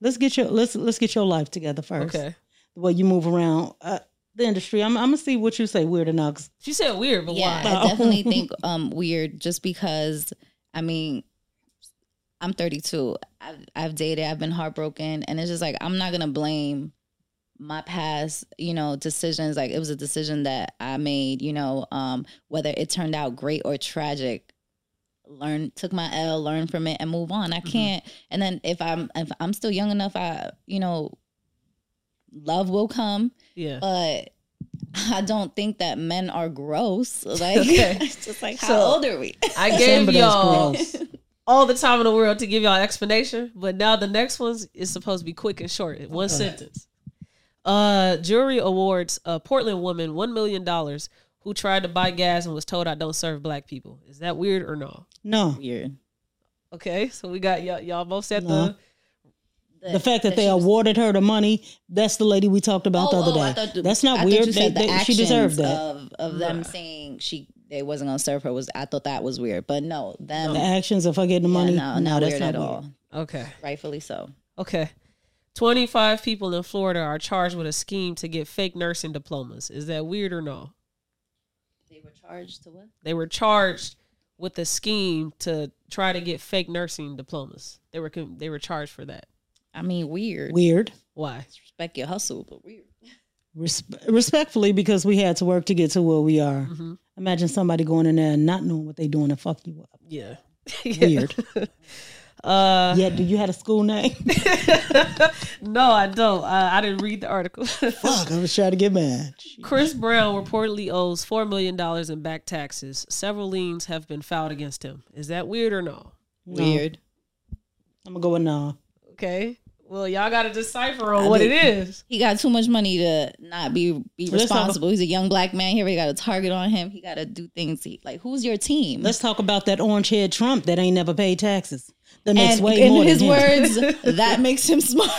let's get your let's let's get your life together first. Okay. The way you move around uh, the industry. I'm I'm gonna see what you say. Weird enough. 'cause She said weird, but Yeah, why? I definitely think um weird just because I mean I'm 32. I've, I've dated, I've been heartbroken, and it's just like I'm not gonna blame my past, you know, decisions. Like it was a decision that I made, you know, um, whether it turned out great or tragic. Learn, took my L, learn from it, and move on. I can't. And then if I'm if I'm still young enough, I you know, love will come Yeah. but I don't think that men are gross. Like, Okay. it's just like, how So- old are we? I gave y'all gross. All the time in the world to give y'all explanation, but now the next one's is supposed to be quick and short, in one sentence. Uh, jury awards a Portland woman one million dollars who tried to buy gas and was told I don't serve black people. Is that weird or no? No, Weird. Okay, so we got y'all, y'all both said No. the the fact that, they she was- awarded her the money. That's the lady we talked about the Oh, other oh, day. thought the- that's not I weird. you They- the they- she actions deserved that. Of, of them saying she they wasn't gonna serve her was I thought that was weird, but no, them the actions of her getting the yeah, money. no, no, not that's weird not at weird. all. okay, Rightfully so. okay. Twenty five people in Florida are charged with a scheme to get fake nursing diplomas. Is that weird or no? They were charged to what? They were charged with a scheme to try to get fake nursing diplomas. They were they were charged for that. I mean, weird. Weird. Why? Respect your hustle, but weird. Respe- respectfully, because we had to work to get to where we are. Mm-hmm. Imagine somebody going in there and not knowing what they're doing and fuck you up. Yeah. Weird. Uh, yeah, do you had a school name? no, I don't. I, I didn't read the article. fuck, I was trying to get mad. Chris Brown reportedly owes four million dollars in back taxes. Several liens have been filed against him. Is that weird or no? Weird. I'm gonna go with no. Okay. Well, y'all got to decipher on I what did- it is. He got too much money to not be be Let's talk- responsible. He's a young black man. Here, he already got a target on him. He got to do things. He, like, who's your team? Let's talk about that orange head Trump that ain't never paid taxes. That makes and way in more his than him. words, that makes him smart.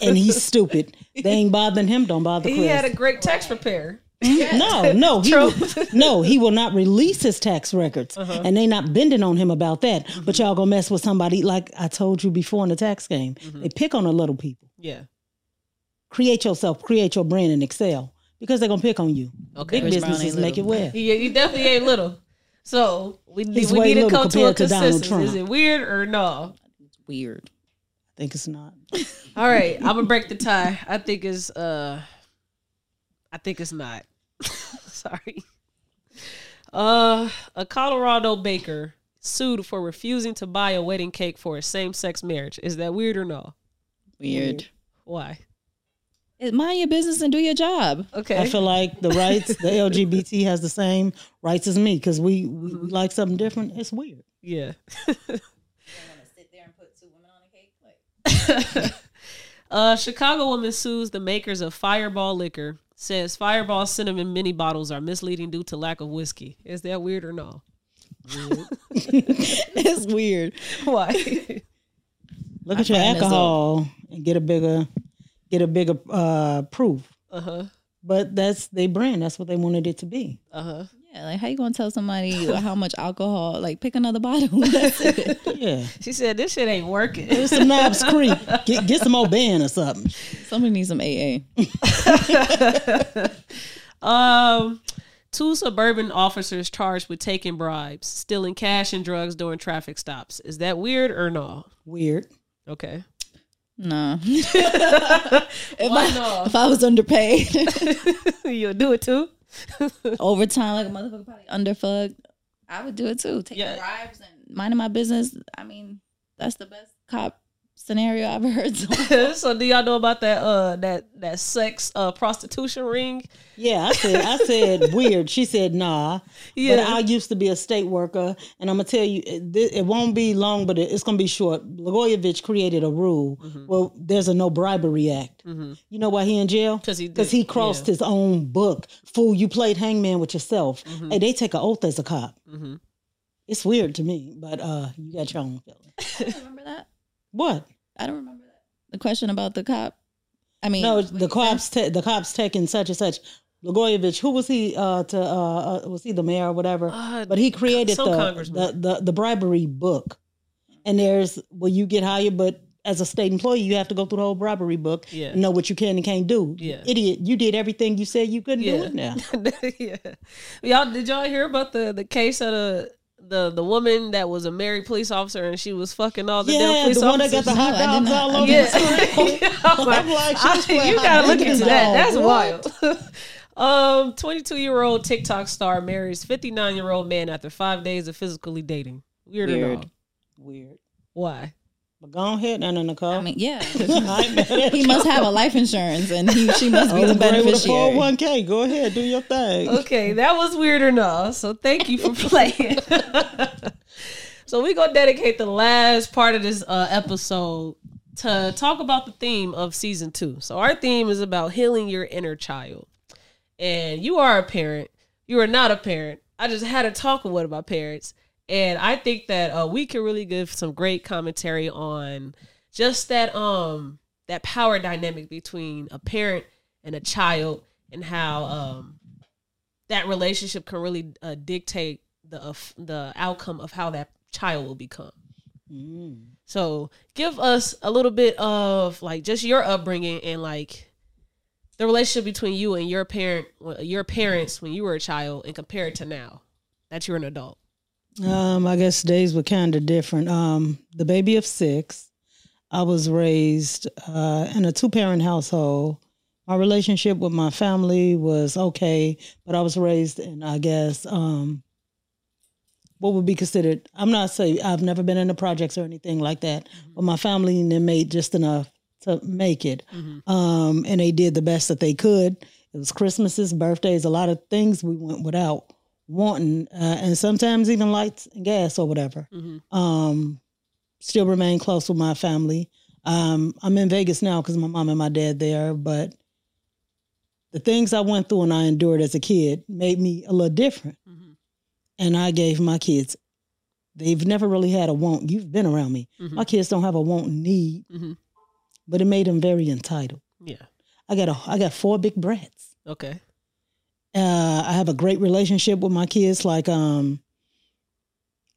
and he's stupid. They ain't bothering him. Don't bother Chris. He had a great tax preparer. No, no, he will, no, he will not release his tax records, Uh-huh. and they not bending on him about that. Mm-hmm. But y'all gonna mess with somebody like I told you before in the tax game. Mm-hmm. They pick on the little people. Yeah. Create yourself, create your brand in Excel. because they're gonna pick on you. Okay. Big Chris Brown businesses ain't make it little. well. Yeah, you definitely ain't little. So we need He's we need to come to a compared consensus. Is it weird or no? It's weird. I think it's not. All right, I'm gonna break the tie. I think it's uh, I think it's not. Sorry. Uh, a Colorado baker sued for refusing to buy a wedding cake for a same-sex marriage. Is that weird or no? Weird. Why? It- Mind your business and do your job. Okay. I feel like the rights, the LGBT has the same rights as me because we, we Mm-hmm. like something different. It's weird. yeah. sit there and put two women on a cake? Like, Uh, Chicago woman sues the makers of Fireball liquor. Says Fireball cinnamon mini bottles are misleading due to lack of whiskey. Is that weird or no? it's weird. Why? Look at your alcohol and get a bigger, get a bigger uh, proof. uh huh. But that's their brand. That's what they wanted it to be. Uh huh. Yeah, like how you gonna tell somebody how much alcohol? Like pick another bottle. That's it. Yeah. She said this shit ain't working. Get some Knobs Creek. Get, get some old band or something. Somebody needs some AA. Um, two suburban officers charged with taking bribes, stealing cash and drugs during traffic stops. Is that weird or no? Weird. Okay. No. if, Why I, no? if I was underpaid, You'll do it too. overtime like a motherfucker probably underfucked, I would do it too. Taking Yeah. bribes and minding my business. I mean, that's the best cop scenario I've ever heard. So. so do y'all know about that uh that that sex uh prostitution ring? Yeah, I said I said weird. She said nah. Yeah. But I used to be a state worker, and I'm gonna tell you, it, it won't be long, but it, it's gonna be short. Blagojevich created a rule. Mm-hmm. Well, there's a no bribery act. You know why he in jail? 'Cause he because he crossed yeah. his own book. Fool, you played hangman with yourself. Mm-hmm. Hey, they take an oath as a cop. It's weird to me, but uh, you got your own feeling. remember that? What? I don't remember that. The question about the cop. I mean, No, the cops. ta- the cops taking such and such. Blagojevich, who was he? Uh, to uh, uh, was he the mayor or whatever? Uh, but he created the, the the the bribery book, and there's well, you get hired, but as a state employee, you have to go through the whole bribery book Yeah. and know what you can and can't do. Yeah. idiot, you did everything you said you couldn't do it now. yeah. Y'all did y'all hear about the the case of the the the woman that was a married police officer and she was fucking all the damn Yeah, police the one that got the hot No, I did dogs not. all over did the not. screen. I'm like, she was playing you gotta look into that. That's dog. wild. um, 22 year old TikTok star marries 59 year old man after five days of physically dating. Weird, Weird. Weird. Why? But go ahead, Nana Nicole. I mean, yeah. I ain't mad he must have a life insurance, and he she must be Oh, the great with a beneficiary. 401k. Go ahead, do your thing. Okay, that was weird enough. So thank you for playing. so we're gonna dedicate the last part of this uh, episode to talk about the theme of season two. So our theme is about healing your inner child. And you are a parent. You are not a parent. I just had a talk with one of my parents, and I think that uh, we can really give some great commentary on just that um that power dynamic between a parent and a child, and how um that relationship can really uh, dictate the uh, the outcome of how that child will become. Mm. So give us a little bit of like just your upbringing and like the relationship between you and your parent, your parents when you were a child, and compare it to now that you're an adult. Um, I guess days were kind of different. Um, the baby of six, I was raised uh, in a two parent household. My relationship with my family was okay, but I was raised in, I guess, um, what would be considered. I'm not saying I've never been in the projects or anything like that, but my family and them made just enough to make it, um, and they did the best that they could. It was Christmases, birthdays, a lot of things we went without wanting, uh, and sometimes even lights and gas or whatever. Um, still remain close with my family. Um, I'm in Vegas now because my mom and my dad there, but the things I went through and I endured as a kid made me a little different. And I gave my kids, they've never really had a want. You've been around me. My kids don't have a want need, Mhm. but it made them very entitled. Yeah. I got a, I got four big brats. Okay. Uh, I have a great relationship with my kids. Like, um,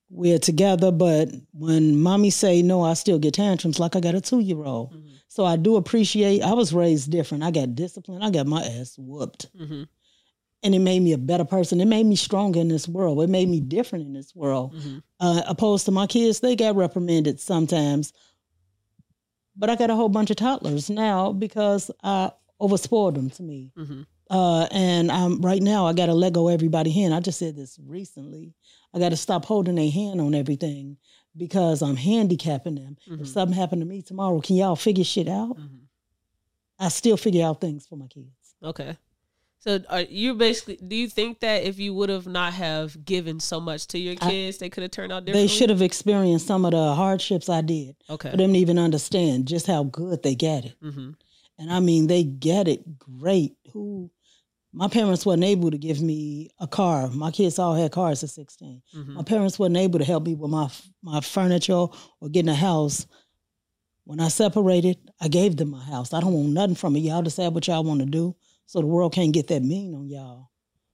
we're together, but when mommy say no, I still get tantrums like I got a two year old. Mm-hmm. So I do appreciate. I was raised different. I got disciplined. I got my ass whooped, Mm-hmm. and it made me a better person. It made me stronger in this world. It made me different in this world. Mm-hmm. Uh, opposed to my kids, they got reprimanded sometimes. But I got a whole bunch of toddlers now because I overspoiled them to me. Mm-hmm. Uh, and um, right now I got to let go everybody hand. I just said this recently. I got to stop holding a hand on everything because I'm handicapping them. Mhm. If something happened to me tomorrow, can y'all figure shit out? Mm-hmm. I still figure out things for my kids. Okay. So are you basically do you think that if you would have not have given so much to your I- kids, they could have turned out differently? They should have experienced some of the hardships I did Okay. for them to even understand just how good they get it. Mm-hmm. And I mean, they get it great. Who, my parents wasn't able to give me a car. My kids all had cars at 16. Mm-hmm. My parents wasn't able to help me with my my furniture or getting a house. When I separated, I gave them my house. I don't want nothing from it. Y'all decide what y'all want to do, so the world can't get that mean on y'all.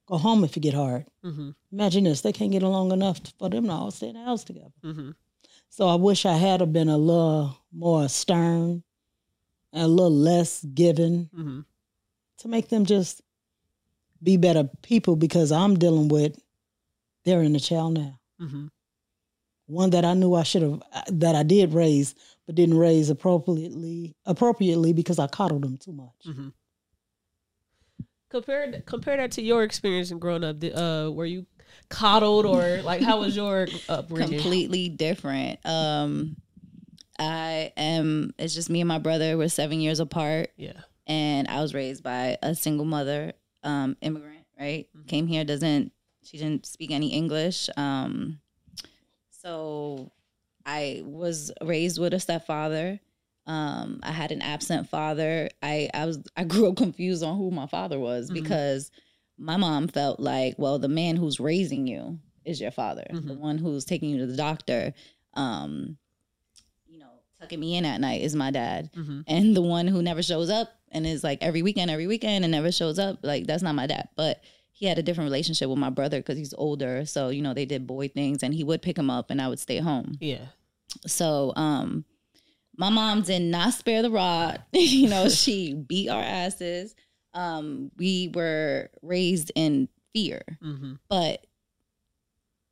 Go home if it get hard. Mm-hmm. Imagine this: they can't get along enough for them to all stay in the house together. Mm-hmm. So I wish I had been a little more stern, and a little less giving Mm-hmm. to make them just be better people because I'm dealing with they're in the child now. Mm-hmm. One that I knew I should have that I did raise, but didn't raise appropriately appropriately because I coddled them too much. Mm-hmm. Compare compare that to your experience in growing up. Did, Uh, were you coddled or like how was your upbringing? completely different. Um, I am. It's just me and my brother. We're seven years apart, Yeah. and I was raised by a single mother, um, immigrant. Right, Mhm. came here. Doesn't she didn't speak any English. Um, so I was raised with a stepfather. Um, I had an absent father. I I was I grew up confused on who my father was Mhm. because my mom felt like, well, the man who's raising you is your father, the Mhm. one who's taking you to the doctor, um, you know, tucking me in at night is my dad, Mm-hmm. and the one who never shows up and is like every weekend, every weekend, and never shows up, like that's not my dad, but. He had a different relationship with my brother because he's older. So, you know, they did boy things and he would pick him up and I would stay home. Yeah. So, um, my mom did not spare the rod. you know, she beat our asses. Um, we were raised in fear, Mm-hmm. but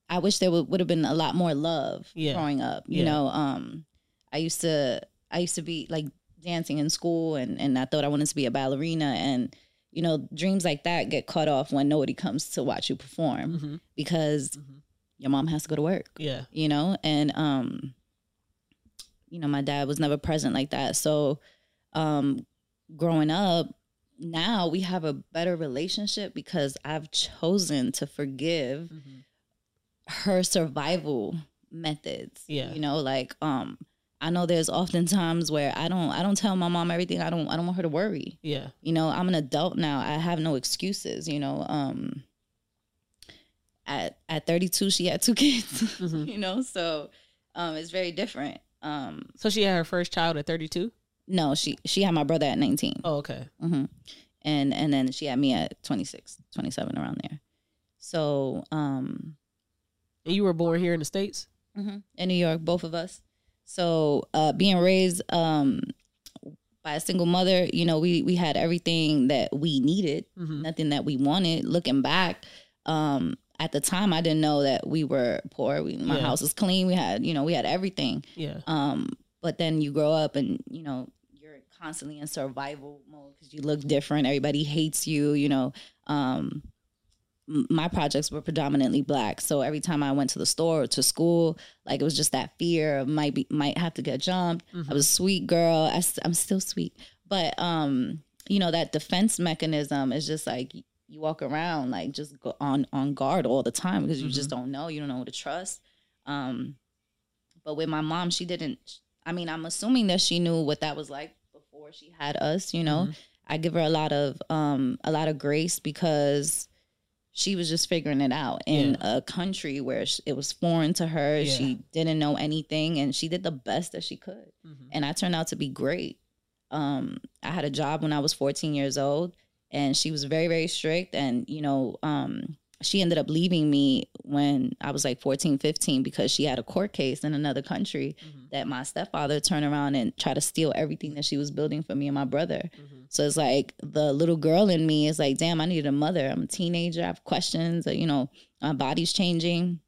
I wish there would, would have been a lot more love Yeah. growing up. You Yeah. know, um, I used to I used to be like dancing in school and and I thought I wanted to be a ballerina and you know, dreams like that get cut off when nobody comes to watch you perform Mm-hmm. because Mhm. your mom has to go to work Yeah. you know and um you know my dad was never present like that so um growing up now we have a better relationship because i've chosen to forgive Mm-hmm. her survival methods Yeah. you know like um i know there's often times where i don't i don't tell my mom everything i don't i don't want her to worry Yeah. you know i'm an adult now i have no excuses you know um at at 32 she had two kids Mhm. you know so um it's very different um So she had her first child at 32. no she she had my brother at 19 Oh, okay. hmm and and then she had me at 26 27 around there so um And you were born here in the states. hmm in New York, both of us. So uh, being raised um, by a single mother, you know, we we had everything that we needed, Mm-hmm. nothing that we wanted. Looking back, um, at the time, I didn't know that we were poor. We, my Yeah. house was clean. We had, you know, we had everything. Yeah. Um, but then you grow up and you know you're constantly in survival mode because you look different. Everybody hates you. You know, um, my projects were predominantly black, so every time I went to the store or to school, like it was just that fear of might be might have to get jumped. Mhm. I was a sweet girl. I, am still sweet, but um, you know that defense mechanism is just like you walk around like just go on on guard all the time because you just don't know. You don't know who to trust. Um, but with my mom, she didn't. I mean, I'm assuming that she knew what that was like before she had us. You know, Mhm. I give her a lot of um a lot of grace because she was just figuring it out in a country where it was foreign to her. Yeah. She didn't know anything, and she did the best that she could. Mhm. And I turned out to be great. Um, I had a job when I was 14 years old, and she was very, very strict. And you know, um, she ended up leaving me when I was like 14, 15 because she had a court case in another country Mhm. that my stepfather turned around and tried to steal everything that she was building for me and my brother. Mhm. So it's like the little girl in me is like, damn, I need a mother. I'm a teenager. I have questions. uh, You know, my body's changing.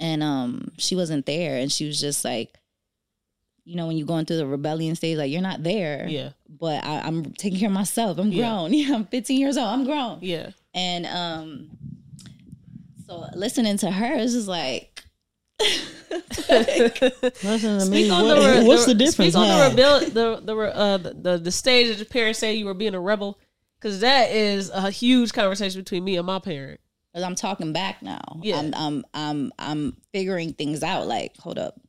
And um, she wasn't there. And she was just like, you know, when you're going through the rebellion stage, like you're not there. Yeah. But I, I'm taking care of myself. I'm Yeah. grown. Yeah, I'm 15 years old. I'm grown. Yeah. And um, so listening to her is just like, Listen to me. What- the, what's the, the difference? Speak on the rebel, the the re- uh, the, the the stage that your parents say you were being a rebel, because that is a huge conversation between me and my parent. Cause I'm talking back now. Yeah. I'm I'm I'm I'm figuring things out. Like, hold up,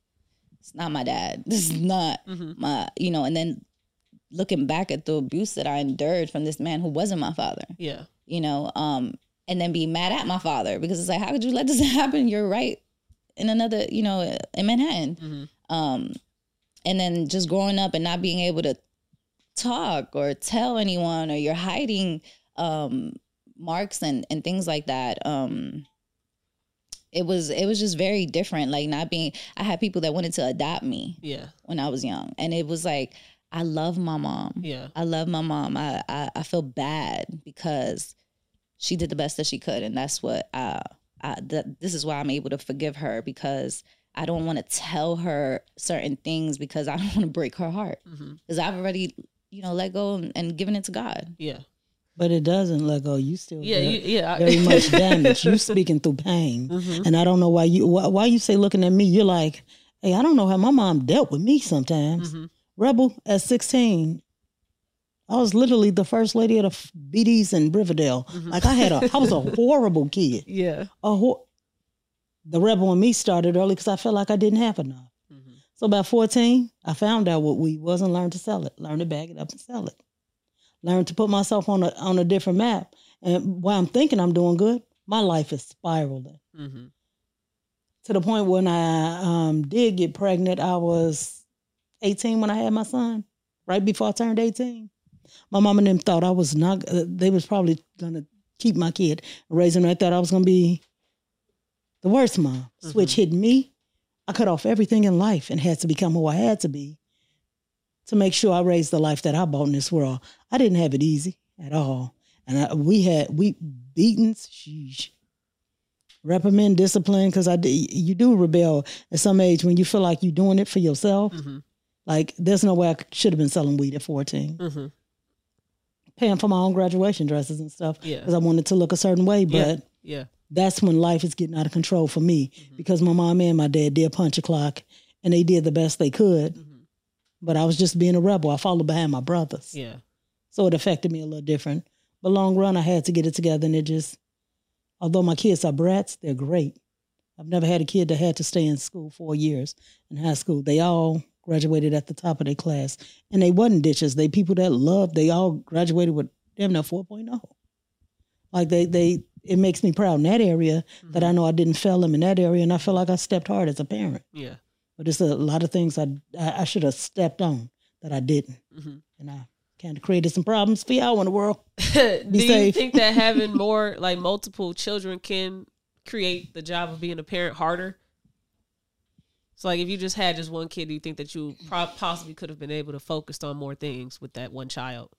it's not my dad. This is not Mhm. my, you know. And then looking back at the abuse that I endured from this man who wasn't my father, Yeah. You know, um, and then be mad at my father because it's like, how could you let this happen? You're right in another, you know, in Manhattan. hmm Um, and then just growing up and not being able to talk or tell anyone, or you're hiding um, marks and and things like that. Um, it was it was just very different. Like not being, I had people that wanted to adopt me Yeah. when I was young, and it was like I love my mom. Yeah. I love my mom. I, I I feel bad because she did the best that she could, and that's what I. I th- this is why I'm able to forgive her because I don't want to tell her certain things because I don't want to break her heart because I've already you know let go and, and given it to God. Yeah. But it doesn't let go. You still Yeah. very, You, yeah. I- very much damage. You speaking through pain, Mhm. and I don't know why you why, why you say looking at me. You're like, hey, I don't know how my mom dealt with me sometimes. Mhm. Rebel at 16. I was literally the first lady at a f- BD's in Riverdale. Mhm. Like I had a, I was a horrible kid. Yeah. A hor- the rebel in me started early because I felt like I didn't have enough. Mhm. So about 14, I found out what weed was and learned to sell it. Learned to bag it up and sell it. Learned to put myself on a on a different map. And while I'm thinking I'm doing good, my life is spiraling Mhm. to the point when I um, did get pregnant, I was 18 when I had my son, right before I turned 18. My mom and them thought I was not, uh, they was probably to keep my kid, raise him. I thought I was going to be the worst mom. Switch hit me. I cut off everything in life and had to become who I had to be to make sure I raised the life that I bought in this world. I didn't have it easy at all. And I, we had, we beatings, sheesh reprimand, discipline, because I you do rebel at some age when you feel like you're doing it for yourself. Mhm. Like there's no way I should have been selling weed at 14, Mhm. paying for my own graduation dresses and stuff Yeah. because I wanted to look a certain way. But Yeah. Yeah. that's when life is getting out of control for me because my mom and my dad did punch a clock and they did the best they could. Mhm. But I was just being a rebel. I followed behind my brothers. Yeah. So it affected me a little different. But long run, I had to get it together and it just, although my kids are brats, they're great. I've never had a kid that had to stay in school four years in high school. They all graduated at the top of their class. And they wasn't ditches. They people that loved, they all graduated with damn near 4.0. Like they they it makes me proud in that area that I know I didn't fail them in that area and I feel like I stepped hard as a parent. Yeah. But it's a lot of things I I, I should have stepped on that I didn't. Mhm. And I kind of created some problems for y'all in the world. Do you safe. think that having more like multiple children can create the job of being a parent harder? So like if you just had just one kid, do you think that you pro- possibly could have been able to focus on more things with that one child?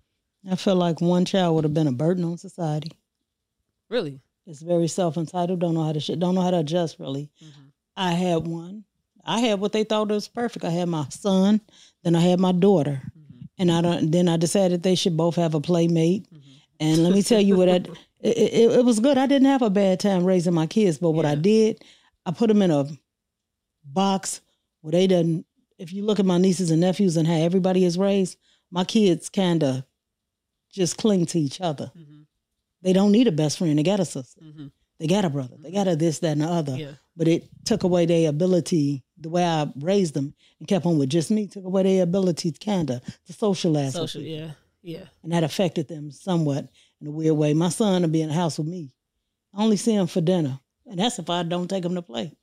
I feel like one child would have been a burden on society. Really? It's very self entitled. Don't know how to shit. Don't know how to adjust. Really. Mhm. I had one. I had what they thought was perfect. I had my son, then I had my daughter, Mhm. and I don't. Then I decided they should both have a playmate. Mhm. And let me tell you what I, it, it, it was good. I didn't have a bad time raising my kids, but what I did, I put them in a box where they didn't. If you look at my nieces and nephews and how everybody is raised, my kids kind of just cling to each other. Mhm. They don't need a best friend. They got a sister. Mhm. They got a brother. They got a this, that, and the other. Yeah. But it took away their ability, the way I raised them and kept on with just me, took away their ability kind of to socialize. Social. Yeah. Yeah. And that affected them somewhat in a weird way. My son will be in the house with me. I only see him for dinner. And that's if I don't take him to play.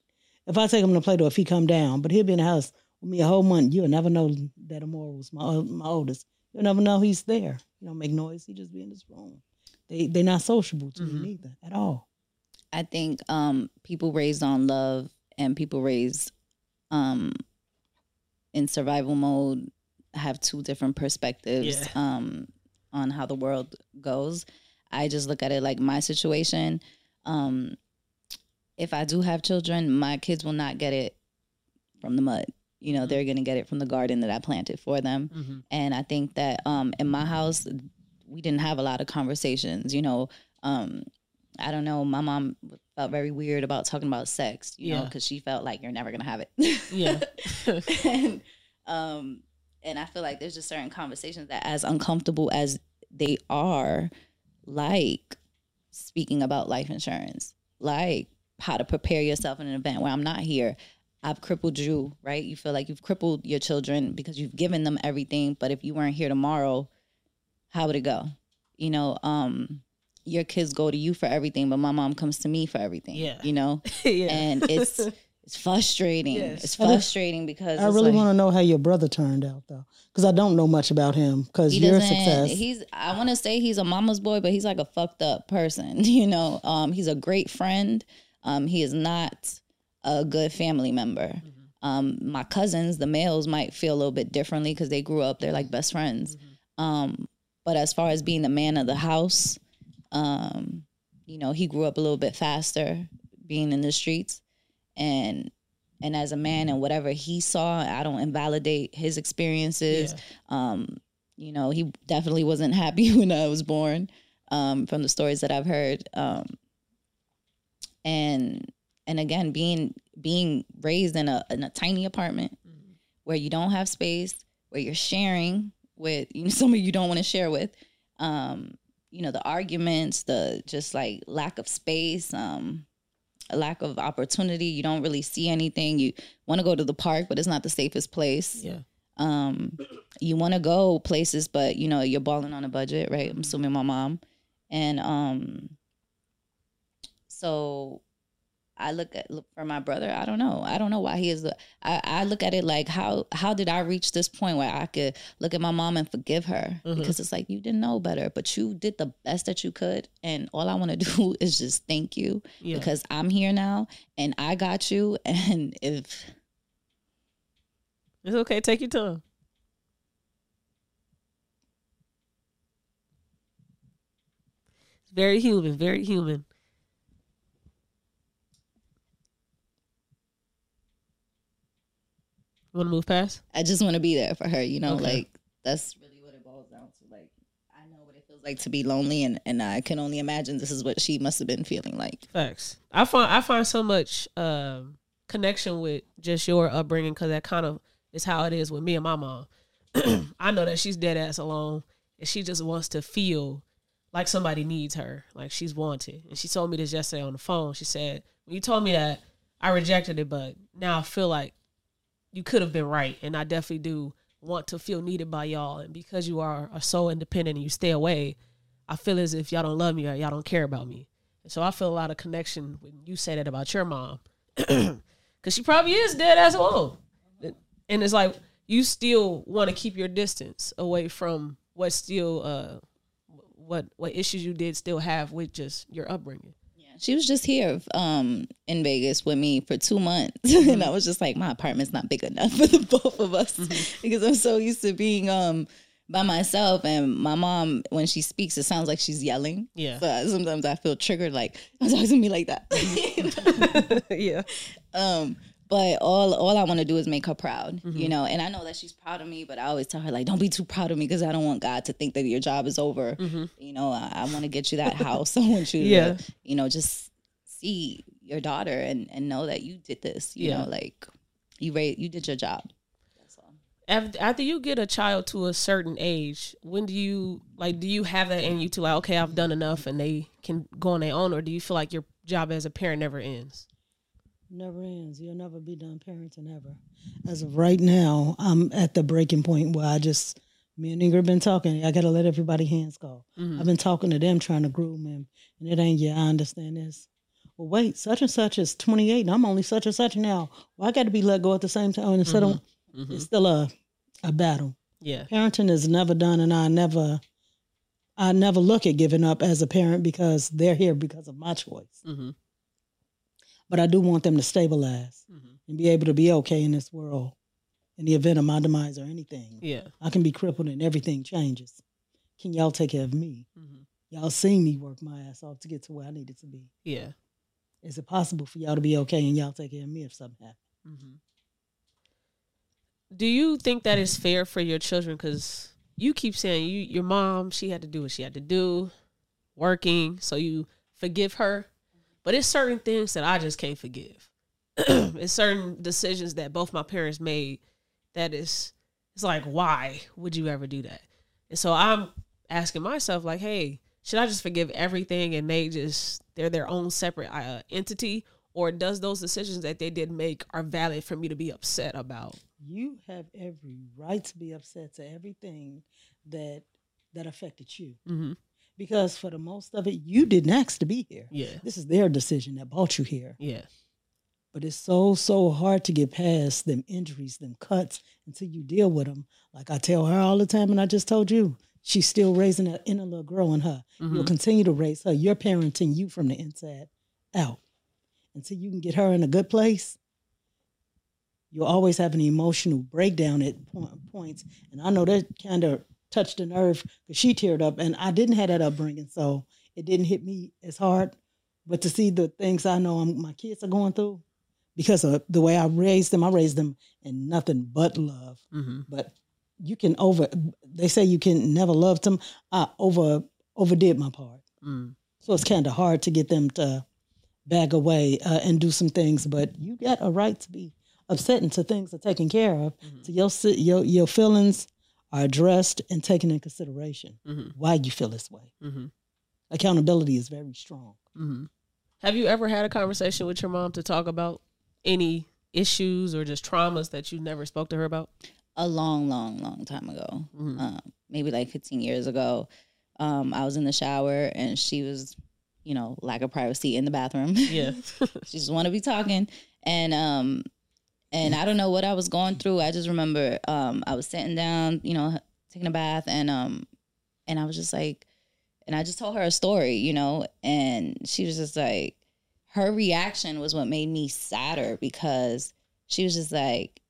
If I take him to play, or if he come down, but he'll be in the house with me a whole month. You'll never know that Amora was my my oldest. You'll never know he's there. He don't make noise. He just be in his room. They they're not sociable to Mhm. me neither at all. I think um, people raised on love and people raised um, in survival mode have two different perspectives Yeah. um, on how the world goes. I just look at it like my situation. Um, if I do have children, my kids will not get it from the mud. You know, they're going to get it from the garden that I planted for them. Mm-hmm. And I think that um, in my house, we didn't have a lot of conversations. You know, um, I don't know. My mom felt very weird about talking about sex. You know, because she felt like you're never gonna have it. Yeah. and um, and I feel like there's just certain conversations that, as uncomfortable as they are, like speaking about life insurance, like how to prepare yourself in an event where I'm not here. I've crippled you, right? You feel like you've crippled your children because you've given them everything. But if you weren't here tomorrow, how would it go? You know, um, your kids go to you for everything, but my mom comes to me for everything. Yeah. You know? yeah. And it's it's frustrating. Yes. It's frustrating because I really like, want to know how your brother turned out though, because I don't know much about him. Because he your doesn't success, he's i want to say he's a mama's boy but he's like a fucked up person you know um he's a great friend um he is not a good family member. Um my cousins the males might feel a little bit differently because they grew up they're like best friends. Um but as far as being the man of the house um you know he grew up a little bit faster being in the streets. And and as a man and whatever he saw i don't invalidate his experiences. Yeah. um you know he definitely wasn't happy when i was born um from the stories that i've heard. Um and and again being being raised in a in a tiny apartment where you don't have space where you're sharing with you know somebody you don't want to share with um you know the arguments the just like lack of space um a lack of opportunity you don't really see anything you want to go to the park but it's not the safest place. Yeah. um you want to go places but you know you're balling on a budget right? I'm assuming my mom. And um so i look at look for my brother i don't know i don't know why he is the i, I look at it like how how did i reach this point where i could look at my mom and forgive her Mhm. because it's like you didn't know better but you did the best that you could and all i want to do is just thank you Yeah. because i'm here now and i got you and if It's okay. Take your time. It's Very human. Very human. Want to move past? I just want to be there for her, you know, Okay. like that's really what it boils down to. Like I know what it feels like to be lonely and and I can only imagine this is what she must have been feeling like. Facts. I find I find so much um, connection with just your upbringing because that kind of is how it is with me and my mom. I know that she's dead ass alone, and she just wants to feel like somebody needs her, like she's wanted. And she told me this yesterday on the phone. She said, "When you told me that, I rejected it, but now I feel like you could have been right, and I definitely do want to feel needed by y'all. And because you are, are so independent and you stay away, I feel as if y'all don't love me or y'all don't care about me. And so I feel a lot of connection when you say that about your mom, because she probably is dead as well. And it's like you still want to keep your distance away from what still uh what what issues you did still have with just your upbringing. She was just here um in Vegas with me for two months. Mm-hmm. and I was just like, my apartment's not big enough for the both of us Mm-hmm. because I'm so used to being um by myself and my mom when she speaks it sounds like she's yelling. Yeah. So sometimes I feel triggered like don't talk to me like that. yeah. um but all all I want to do is make her proud, Mm-hmm. you know. And I know that she's proud of me, but I always tell her like, don't be too proud of me because I don't want God to think that your job is over. You know, I, I want to get you that house. I want you Mm-hmm. Yeah. to, you know, just see your daughter and and know that you did this. You Yeah. know, like you ra- you did your job. After, after you get a child to a certain age, when do you like? Do you have that in you to like, okay, I've done enough, and they can go on their own, or do you feel like your job as a parent never ends? Never ends. You'll never be done parenting ever. As of right now, I'm at the breaking point where I just me and Ingrid been talking. I gotta let everybody hands go. Mhm. I've been talking to them, trying to groom him, and it ain't. Yeah, I understand this. Well, wait, such and such is 28, and I'm only such and such now. Well, I got to be let go at the same time. And instead of, Mhm. it's still a a battle. Yeah. Parenting is never done, and I never, I never look at giving up as a parent because they're here because of my choice. Mm-hmm. but I do want them to stabilize Mhm. and be able to be okay in this world in the event of my demise or anything. Yeah. I can be crippled and everything changes. Can y'all take care of me? hmm Y'all seen me work my ass off to get to where I needed to be. Yeah. Is it possible for y'all to be okay and y'all take care of me if something happens? hmm Do you think that is fair for your children? Because you keep saying you, your mom, she had to do what she had to do, working, so you forgive her. But it's certain things that I just can't forgive. it's certain decisions that both my parents made that is, it's like, why would you ever do that? And so I'm asking myself, like, hey, should I just forgive everything and they just they're their own separate uh, entity, or does those decisions that they did make are valid for me to be upset about? You have every right to be upset to everything that that affected you. Mm-hmm. Because for the most of it, you didn't ask to be here. Yeah, This is their decision that brought you here. yeah, But it's so, so hard to get past them injuries, them cuts until you deal with them. Like I tell her all the time, and I just told you, she's still raising that inner little girl in her. You'll Mhm. continue to raise her. You're parenting you from the inside out. Until you can get her in a good place, you'll always have an emotional breakdown at po- points. And I know that kind of touched the nerve because she teared up, and I didn't have that upbringing, so it didn't hit me as hard. But to see the things I know I'm, my kids are going through, because of the way I raised them, I raised them in nothing but love. mm-hmm. But you can over. They say you can never love them. I over overdid my part. mm So it's kind of hard to get them to bag away uh, and do some things. But you got a right to be upset until things are taken care of. Mhm. So your your your feelings are addressed and taken in consideration. Mm-hmm. Why you feel this way. Mm-hmm. Accountability is very strong. Mm-hmm. Have you ever had a conversation with your mom to talk about any issues or just traumas that you never spoke to her about? a long, long, long time ago, Mhm. um, maybe like 15 years ago. Um, I was in the shower and she was, you know, lack of privacy in the bathroom. Yeah. she just want to be talking, and um, and I don't know what I was going through. I just remember um, I was sitting down, you know, taking a bath, and um, and I was just like, and I just told her a story, you know, and she was just like, her reaction was what made me sadder because she was just like,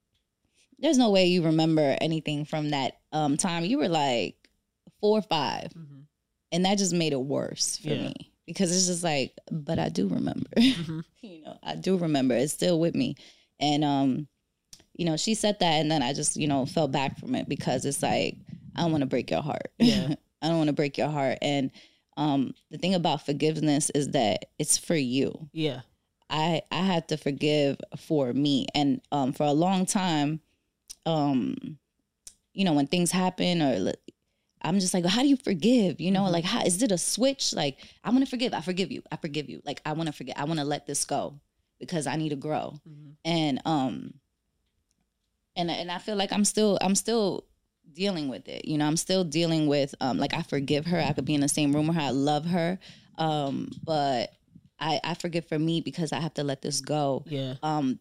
there's no way you remember anything from that um time. You were like four or five, mm-hmm. and that just made it worse for Yeah. me because it's just like, but I do remember. Mm-hmm. you know, I do remember. It's still with me. And um, you know, she said that and then I just, you know, fell back from it because it's like, I don't want to break your heart. Yeah. I don't want to break your heart. And um the thing about forgiveness is that it's for you. Yeah. I I had to forgive for me. And um for a long time, um, you know, when things happen or I'm just like, how do you forgive? You know, Mhm. like, how is it a switch? Like, I want to forgive. I forgive you. I forgive you. Like, I want to forget. I want to let this go because I need to grow. Mm-hmm. And um, and and I feel like I'm still I'm still dealing with it. You know, I'm still dealing with um, like I forgive her. I could be in the same room with her. I love her. Um, but I I forgive for me because I have to let this go Yeah. um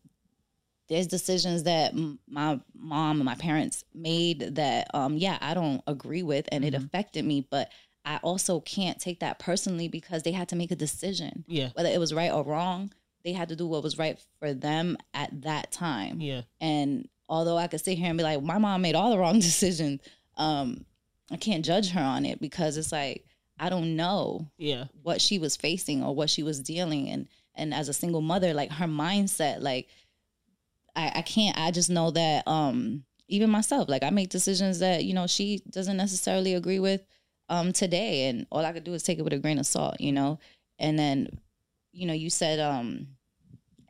there's decisions that m- my mom and my parents made that um yeah i don't agree with and it Mhm. affected me but i also can't take that personally because they had to make a decision Yeah. whether it was right or wrong they had to do what was right for them at that time Yeah. and although i could sit here and be like my mom made all the wrong decisions um i can't judge her on it because it's like i don't know Yeah. what she was facing or what she was dealing and and as a single mother like her mindset like i i can't i just know that um even myself like i make decisions that you know she doesn't necessarily agree with um today and all i could do is take it with a grain of salt you know and then you know you said um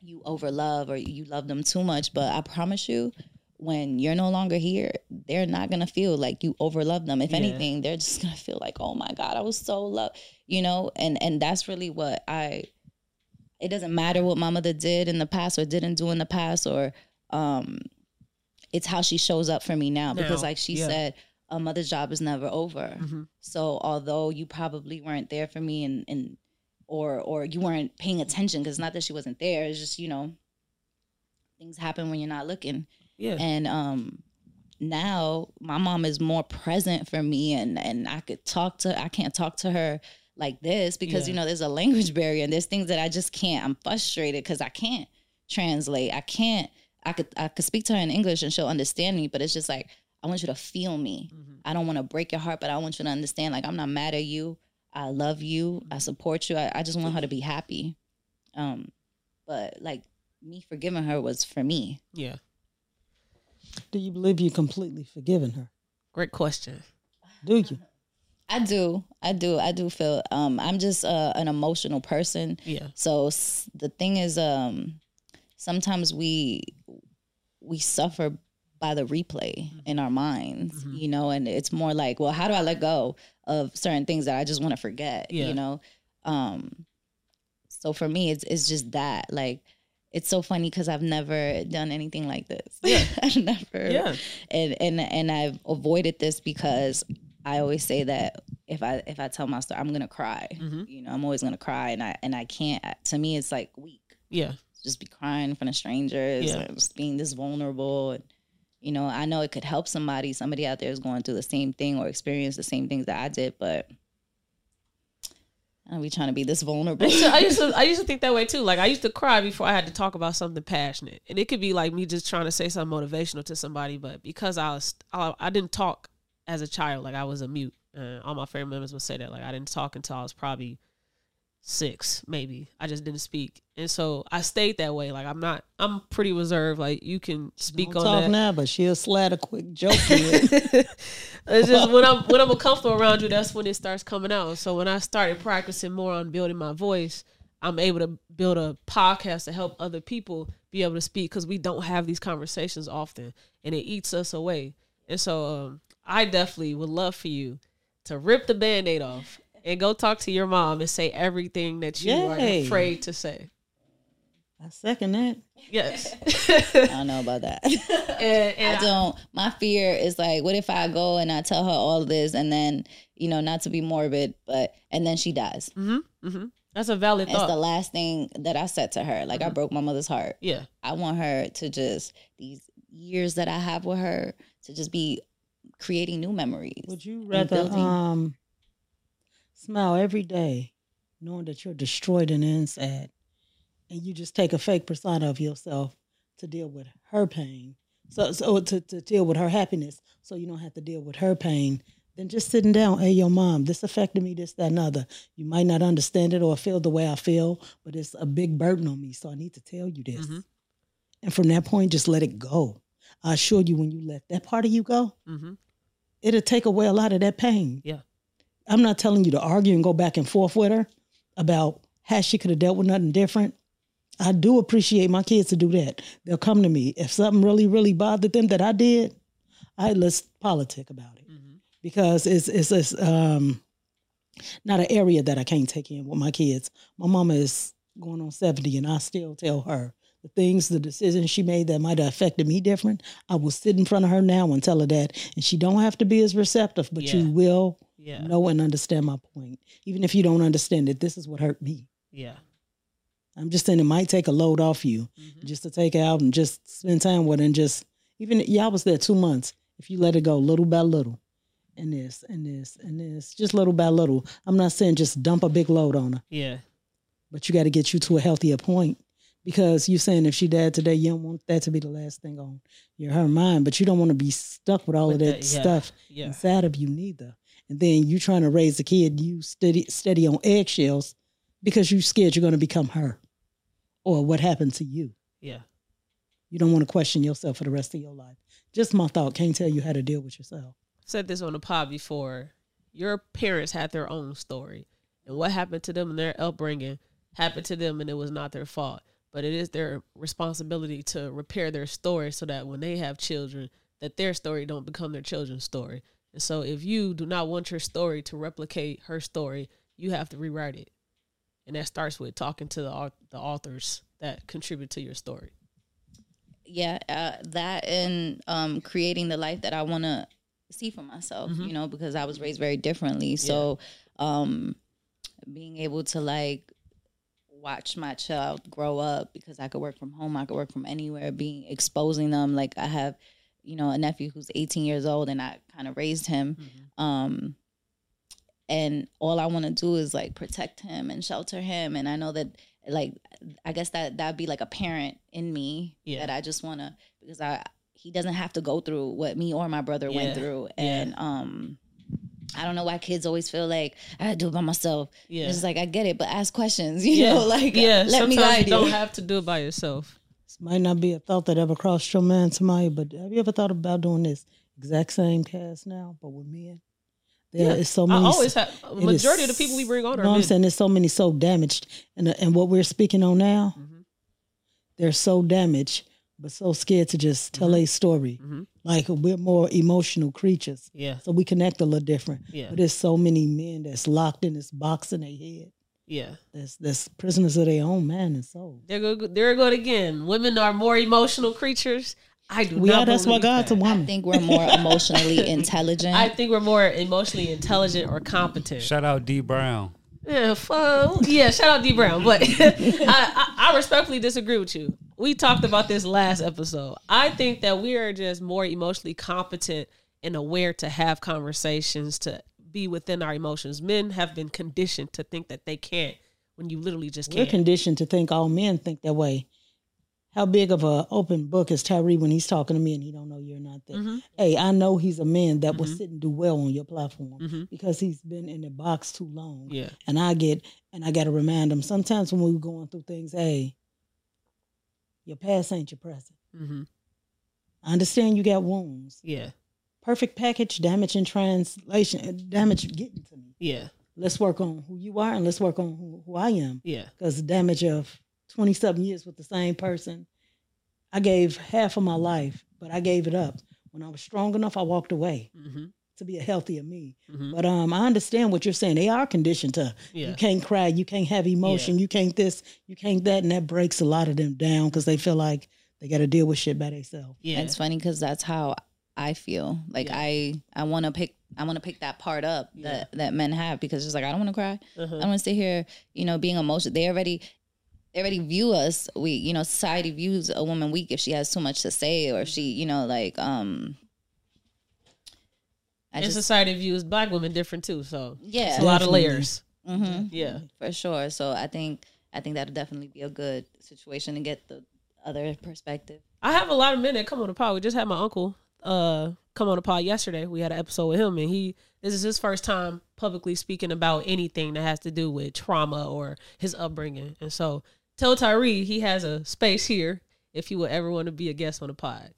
you overlove or you love them too much but i promise you when you're no longer here they're not gonna feel like you overlove them if Yeah. anything they're just gonna feel like oh my god i was so loved you know and and that's really what i it doesn't matter what my mother did in the past or didn't do in the past or um it's how she shows up for me now because like she yeah. said a mother's job is never over Mm-hmm. so although you probably weren't there for me and and or or you weren't paying attention because not that she wasn't there it's just you know things happen when you're not looking Yeah. and um now my mom is more present for me and and I could talk to I can't talk to her like this because Yeah. you know there's a language barrier and there's things that I just can't. I'm frustrated because I can't translate. I can't. I could I could speak to her in English and she'll understand me, but it's just like I want you to feel me. Mhm. I don't want to break your heart, but I want you to understand. Like I'm not mad at you. I love you. I support you. I, I just want her to be happy. Um, but like me forgiving her was for me. Yeah. Do you believe you completely forgiven her? Great question. Do you? I do. I do. I do feel. Um, I'm just uh, an emotional person. Yeah. So s- the thing is, um, sometimes we we suffer by the replay in our minds, Mhm. you know, and it's more like, well, how do I let go of certain things that I just want to forget, Yeah. you know? Um, so for me, it's it's just that, like, it's so funny because I've never done anything like this. Yeah. I've never, Yeah. and and and I've avoided this because I always say that if I if I tell my story, I'm gonna cry. Mhm. You know, I'm always gonna cry, and I and I can't. To me, it's like weak. Yeah. Just be crying in front of strangers, Yeah. just being this vulnerable. And you know, I know it could help somebody. Somebody out there is going through the same thing or experience the same things that I did, but. Are we trying to be this I vulnerable? used, to, I used to I used to think that way too. Like I used to cry before I had to talk about something passionate, and it could be like me just trying to say something motivational to somebody. But because I was I, I didn't talk as a child, like I was a mute. Uh, all my family members would say that. Like I didn't talk until I was probably six, maybe. I just didn't speak, and so I stayed that way. Like I'm not. I'm pretty reserved. Like you can speak Don't on talk that. now, but she'll slat a quick joke it. it's just when I'm when I'm comfortable around you, that's when it starts coming out. So when I started practicing more on building my voice, I'm able to build a podcast to help other people be able to speak because we don't have these conversations often, and it eats us away. And so um, I definitely would love for you to rip the band-aid off and go talk to your mom and say everything that you are afraid to say. I second that. Yes. I don't know about that. and, and I don't. My fear is like, what if I go and I tell her all of this, and then you know, not to be morbid, but and then she dies. hmm hmm That's a valid That's thought. the last thing that I said to her. Like I broke my mother's heart. yeah. I want her to just these years that I have with her to just be creating new memories. Would you and rather building. um smile every day, knowing that you're destroyed and inside, and you just take a fake persona of yourself to deal with her pain, so so to, to deal with her happiness, so you don't have to deal with her pain. Then just sitting down, hey, your mom, this affected me, this, that, and other. You might not understand it or feel the way I feel, but it's a big burden on me, so I need to tell you this. Mhm. And from that point, just let it go. I assure you, when you let that part of you go, hmm it'll take away a lot of that pain. Yeah. I'm not telling you to argue and go back and forth with her about how she could have dealt with nothing different. I do appreciate my kids to do that. They'll come to me. If something really, really bothered them that I did, I let's politic about it. hmm Because it's it's, it's um not an area that I can't take in with my kids. My mama is going on 70 and I still tell her the things, the decisions she made that might have affected me different. I will sit in front of her now and tell her that. And she don't have to be as receptive, but Yeah. you will Yeah. know and understand my point. Even if you don't understand it, this is what hurt me. Yeah. I'm just saying it might take a load off you Mhm. just to take it out and just spend time with her and just even y'all was there two months. If you let it go little by little, and this and this and this, just little by little. I'm not saying just dump a big load on her, Yeah. but you got to get you to a healthier point because you're saying if she died today, you don't want that to be the last thing on your her mind, but you don't want to be stuck with all With of that, that, yeah. stuff Yeah. inside of you neither. And then you trying to raise a kid, you steady steady on eggshells because you're scared you're going to become her or what happened to you. Yeah. You don't want to question yourself for the rest of your life. Just my thought. Can't tell you how to deal with yourself. said this on the pod before. Your parents had their own story, and what happened to them and their upbringing happened to them, and it was not their fault. But it is their responsibility to repair their story so that when they have children, that their story don't become their children's story. And so, if you do not want your story to replicate her story, you have to rewrite it, and that starts with talking to the the authors that contribute to your story. yeah uh, that and um creating the life that i want to see for myself Mhm. you know because i was raised very differently so um being able to like watch my child grow up because i could work from home i could work from anywhere being exposing them like i have you know a nephew who's 18 years old and i kind of raised him um and all I want to do is like protect him and shelter him. And I know that like I guess that that'd be like a parent in me Yeah. that I just want to because I he doesn't have to go through what me or my brother Yeah. went through, and um. I don't know why kids always feel like I gotta do it by myself. Yeah. It's like I get it, but ask questions. You yeah. know, like yeah. let Sometimes me guide you don't you. have to do it by yourself. Might not be a thought that ever crossed your mind, Tamaya, but have you ever thought about doing this exact same cast now, but with men? There Yeah. is so I many. always have majority is- of the people we bring on You know I'm saying? There's so many so damaged, and and what we're speaking on now, Mhm. they're so damaged, but so scared to just tell Mm-hmm. a story. Mhm. Like we're more emotional creatures, Yeah. so we connect a little different. Yeah. But there's so many men that's locked in this box in their head. Yeah. That's that's prisoners of their own mind and soul. There go there it go again. Women are more emotional creatures. I do We not are. That's why believe God's a woman. I think we're more emotionally intelligent. I think we're more emotionally intelligent or competent. Shout out D Brown. Yeah, fun. yeah. Shout out D Brown, but I, I, I respectfully disagree with you. We talked about this last episode. I think that we are just more emotionally competent and aware to have conversations, to be within our emotions. Men have been conditioned to think that they can't when you literally just We're can't. conditioned to think all men think that way. How big of a open book is Tyree when he's talking to me and he don't know you're not there? Mhm. Hey, I know he's a man that will Mhm. sit and do well on your platform Mhm. because he's been in the box too long. Yeah. And I get and I got to remind him sometimes when we're going through things. Hey, your past ain't your present. hmm I understand you got wounds. Yeah. Perfect package, damage in translation, uh, damage getting to me. Yeah. Let's work on who you are and let's work on who, who I am. Yeah. because the damage of 27 years with the same person i gave half of my life but i gave it up when i was strong enough i walked away hmm to be a healthier me hmm but um i understand what you're saying they are conditioned to Yeah. you can't cry you can't have emotion you can't this you can't that and that breaks a lot of them down because they feel like they got to deal with shit by themselves Yeah. It's funny because that's how I feel. Like Yeah. I, I want to pick, I want to pick that part up that that men have because it's like I don't want to cry. Uh-huh. I don't want to sit here, you know, being emotional. They already, they already view us. We, you know, society views a woman weak if she has too much to say or if she, you know, like, um. I and just, society views black women different too. So yeah, it's a lot of layers. hmm Yeah. for sure. So I think, I think that'll definitely be a good situation to get the other perspective. I have a lot of men that come on the pod. We just had my uncle uh come on the pod yesterday. We had an episode with him and he this is his first time publicly speaking about anything that has to do with trauma or his upbringing. And so tell Tyree he has a space here if he would ever want to be a guest on the pod.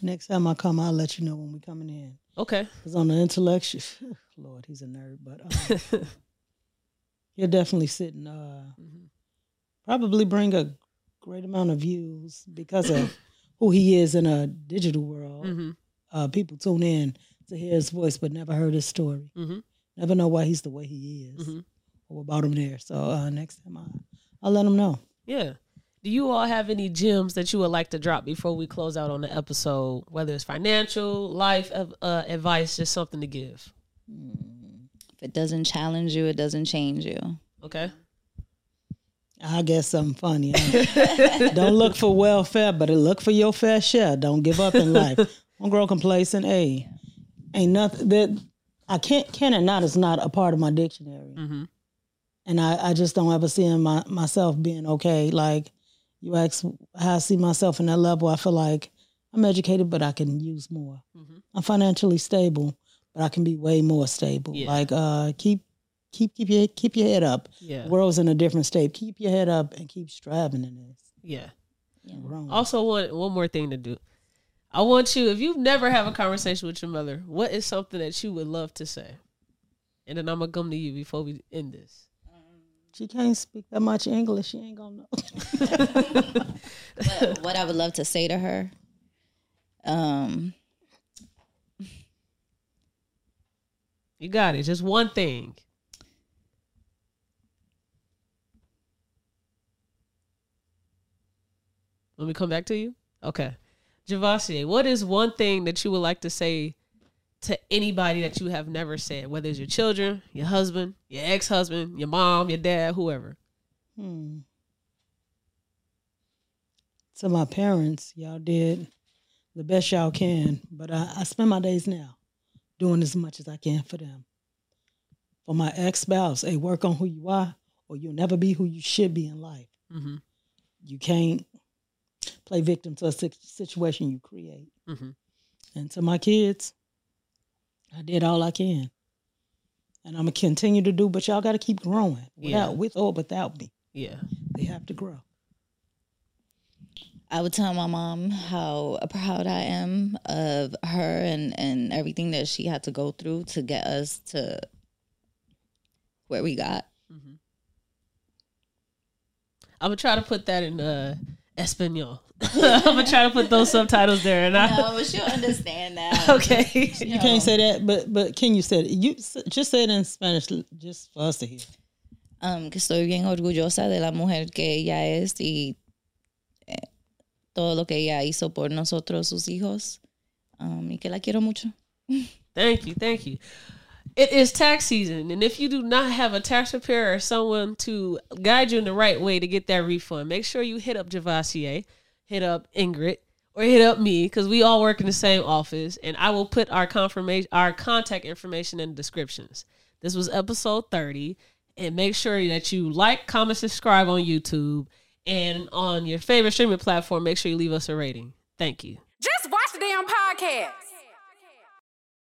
next time i come i'll let you know when we coming in Okay. because on the intellectual lord he's a nerd but um, he'll definitely sitting. uh Mhm. probably bring a great amount of views because of who he is in a digital world. hmm Uh, people tune in to hear his voice, but never heard his story. hmm Never know why he's the way he is Mhm. or what brought him there. So uh, next time I, I'll let him know. Yeah. Do you all have any gems that you would like to drop before we close out on the episode? Whether it's financial, life uh, advice, just something to give. If it doesn't challenge you, it doesn't change you. Okay. I'll get something funny. huh? Don't look for welfare, but look for your fair share. Don't give up in life. Don't grow complacent. Hey, ain't nothing that I can't can and not is not a part of my dictionary. hmm and I, I just don't ever see in my, myself being okay. Like you ask how I see myself in that level, I feel like I'm educated, but I can use more. hmm I'm financially stable, but I can be way more stable. Yeah. Like uh, keep keep keep your keep your head up. Yeah. The world's in a different state. Keep your head up and keep striving in this. Yeah. Wrong. Also, one one more thing to do. I want you, if you've never have a conversation with your mother, what is something that you would love to say? And then I'm gonna come to you before we end this. She can't speak that much English. She ain't gonna know. what, what I would love to say to her. Um, You got it. Just one thing. Let me come back to you. Okay. Javassier, what is one thing that you would like to say to anybody that you have never said, whether it's your children, your husband, your ex husband, your mom, your dad, whoever? Hmm. To my parents, y'all did the best y'all can, but I, I spend my days now doing as much as I can for them. for my ex spouse, hey, work on who you are, or you'll never be who you should be in life. Mm-hmm. You can't play victim to a situation you create. Mm-hmm. And to my kids, I did all I can. And I'm gonna continue to do, but y'all gotta keep growing without Yeah. with or without me. Yeah. They have to grow. I would tell my mom how proud I am of her and, and everything that she had to go through to get us to where we got. Mm-hmm. I'm gonna try to put that in uh, Espanol. I'm gonna try to put those subtitles there, and I. No, but she'll understand that. Okay. You can't say that, but but can you say it? You s- just say it in Spanish, just for us to hear. Um, que estoy bien orgullosa de la mujer que ella es y eh, todo lo que ella hizo por nosotros, sus hijos. Um, y que la quiero mucho. Thank you, thank you. It is tax season, and if you do not have a tax preparer or someone to guide you in the right way to get that refund, make sure you hit up Javassier, hit up Ingrid, or hit up me because we all work in the same office, and I will put our confirmation, our contact information in the descriptions. This was episode thirty, and make sure that you like, comment, subscribe on YouTube, and on your favorite streaming platform. Make sure you leave us a rating. Thank you. Just watch the damn podcast.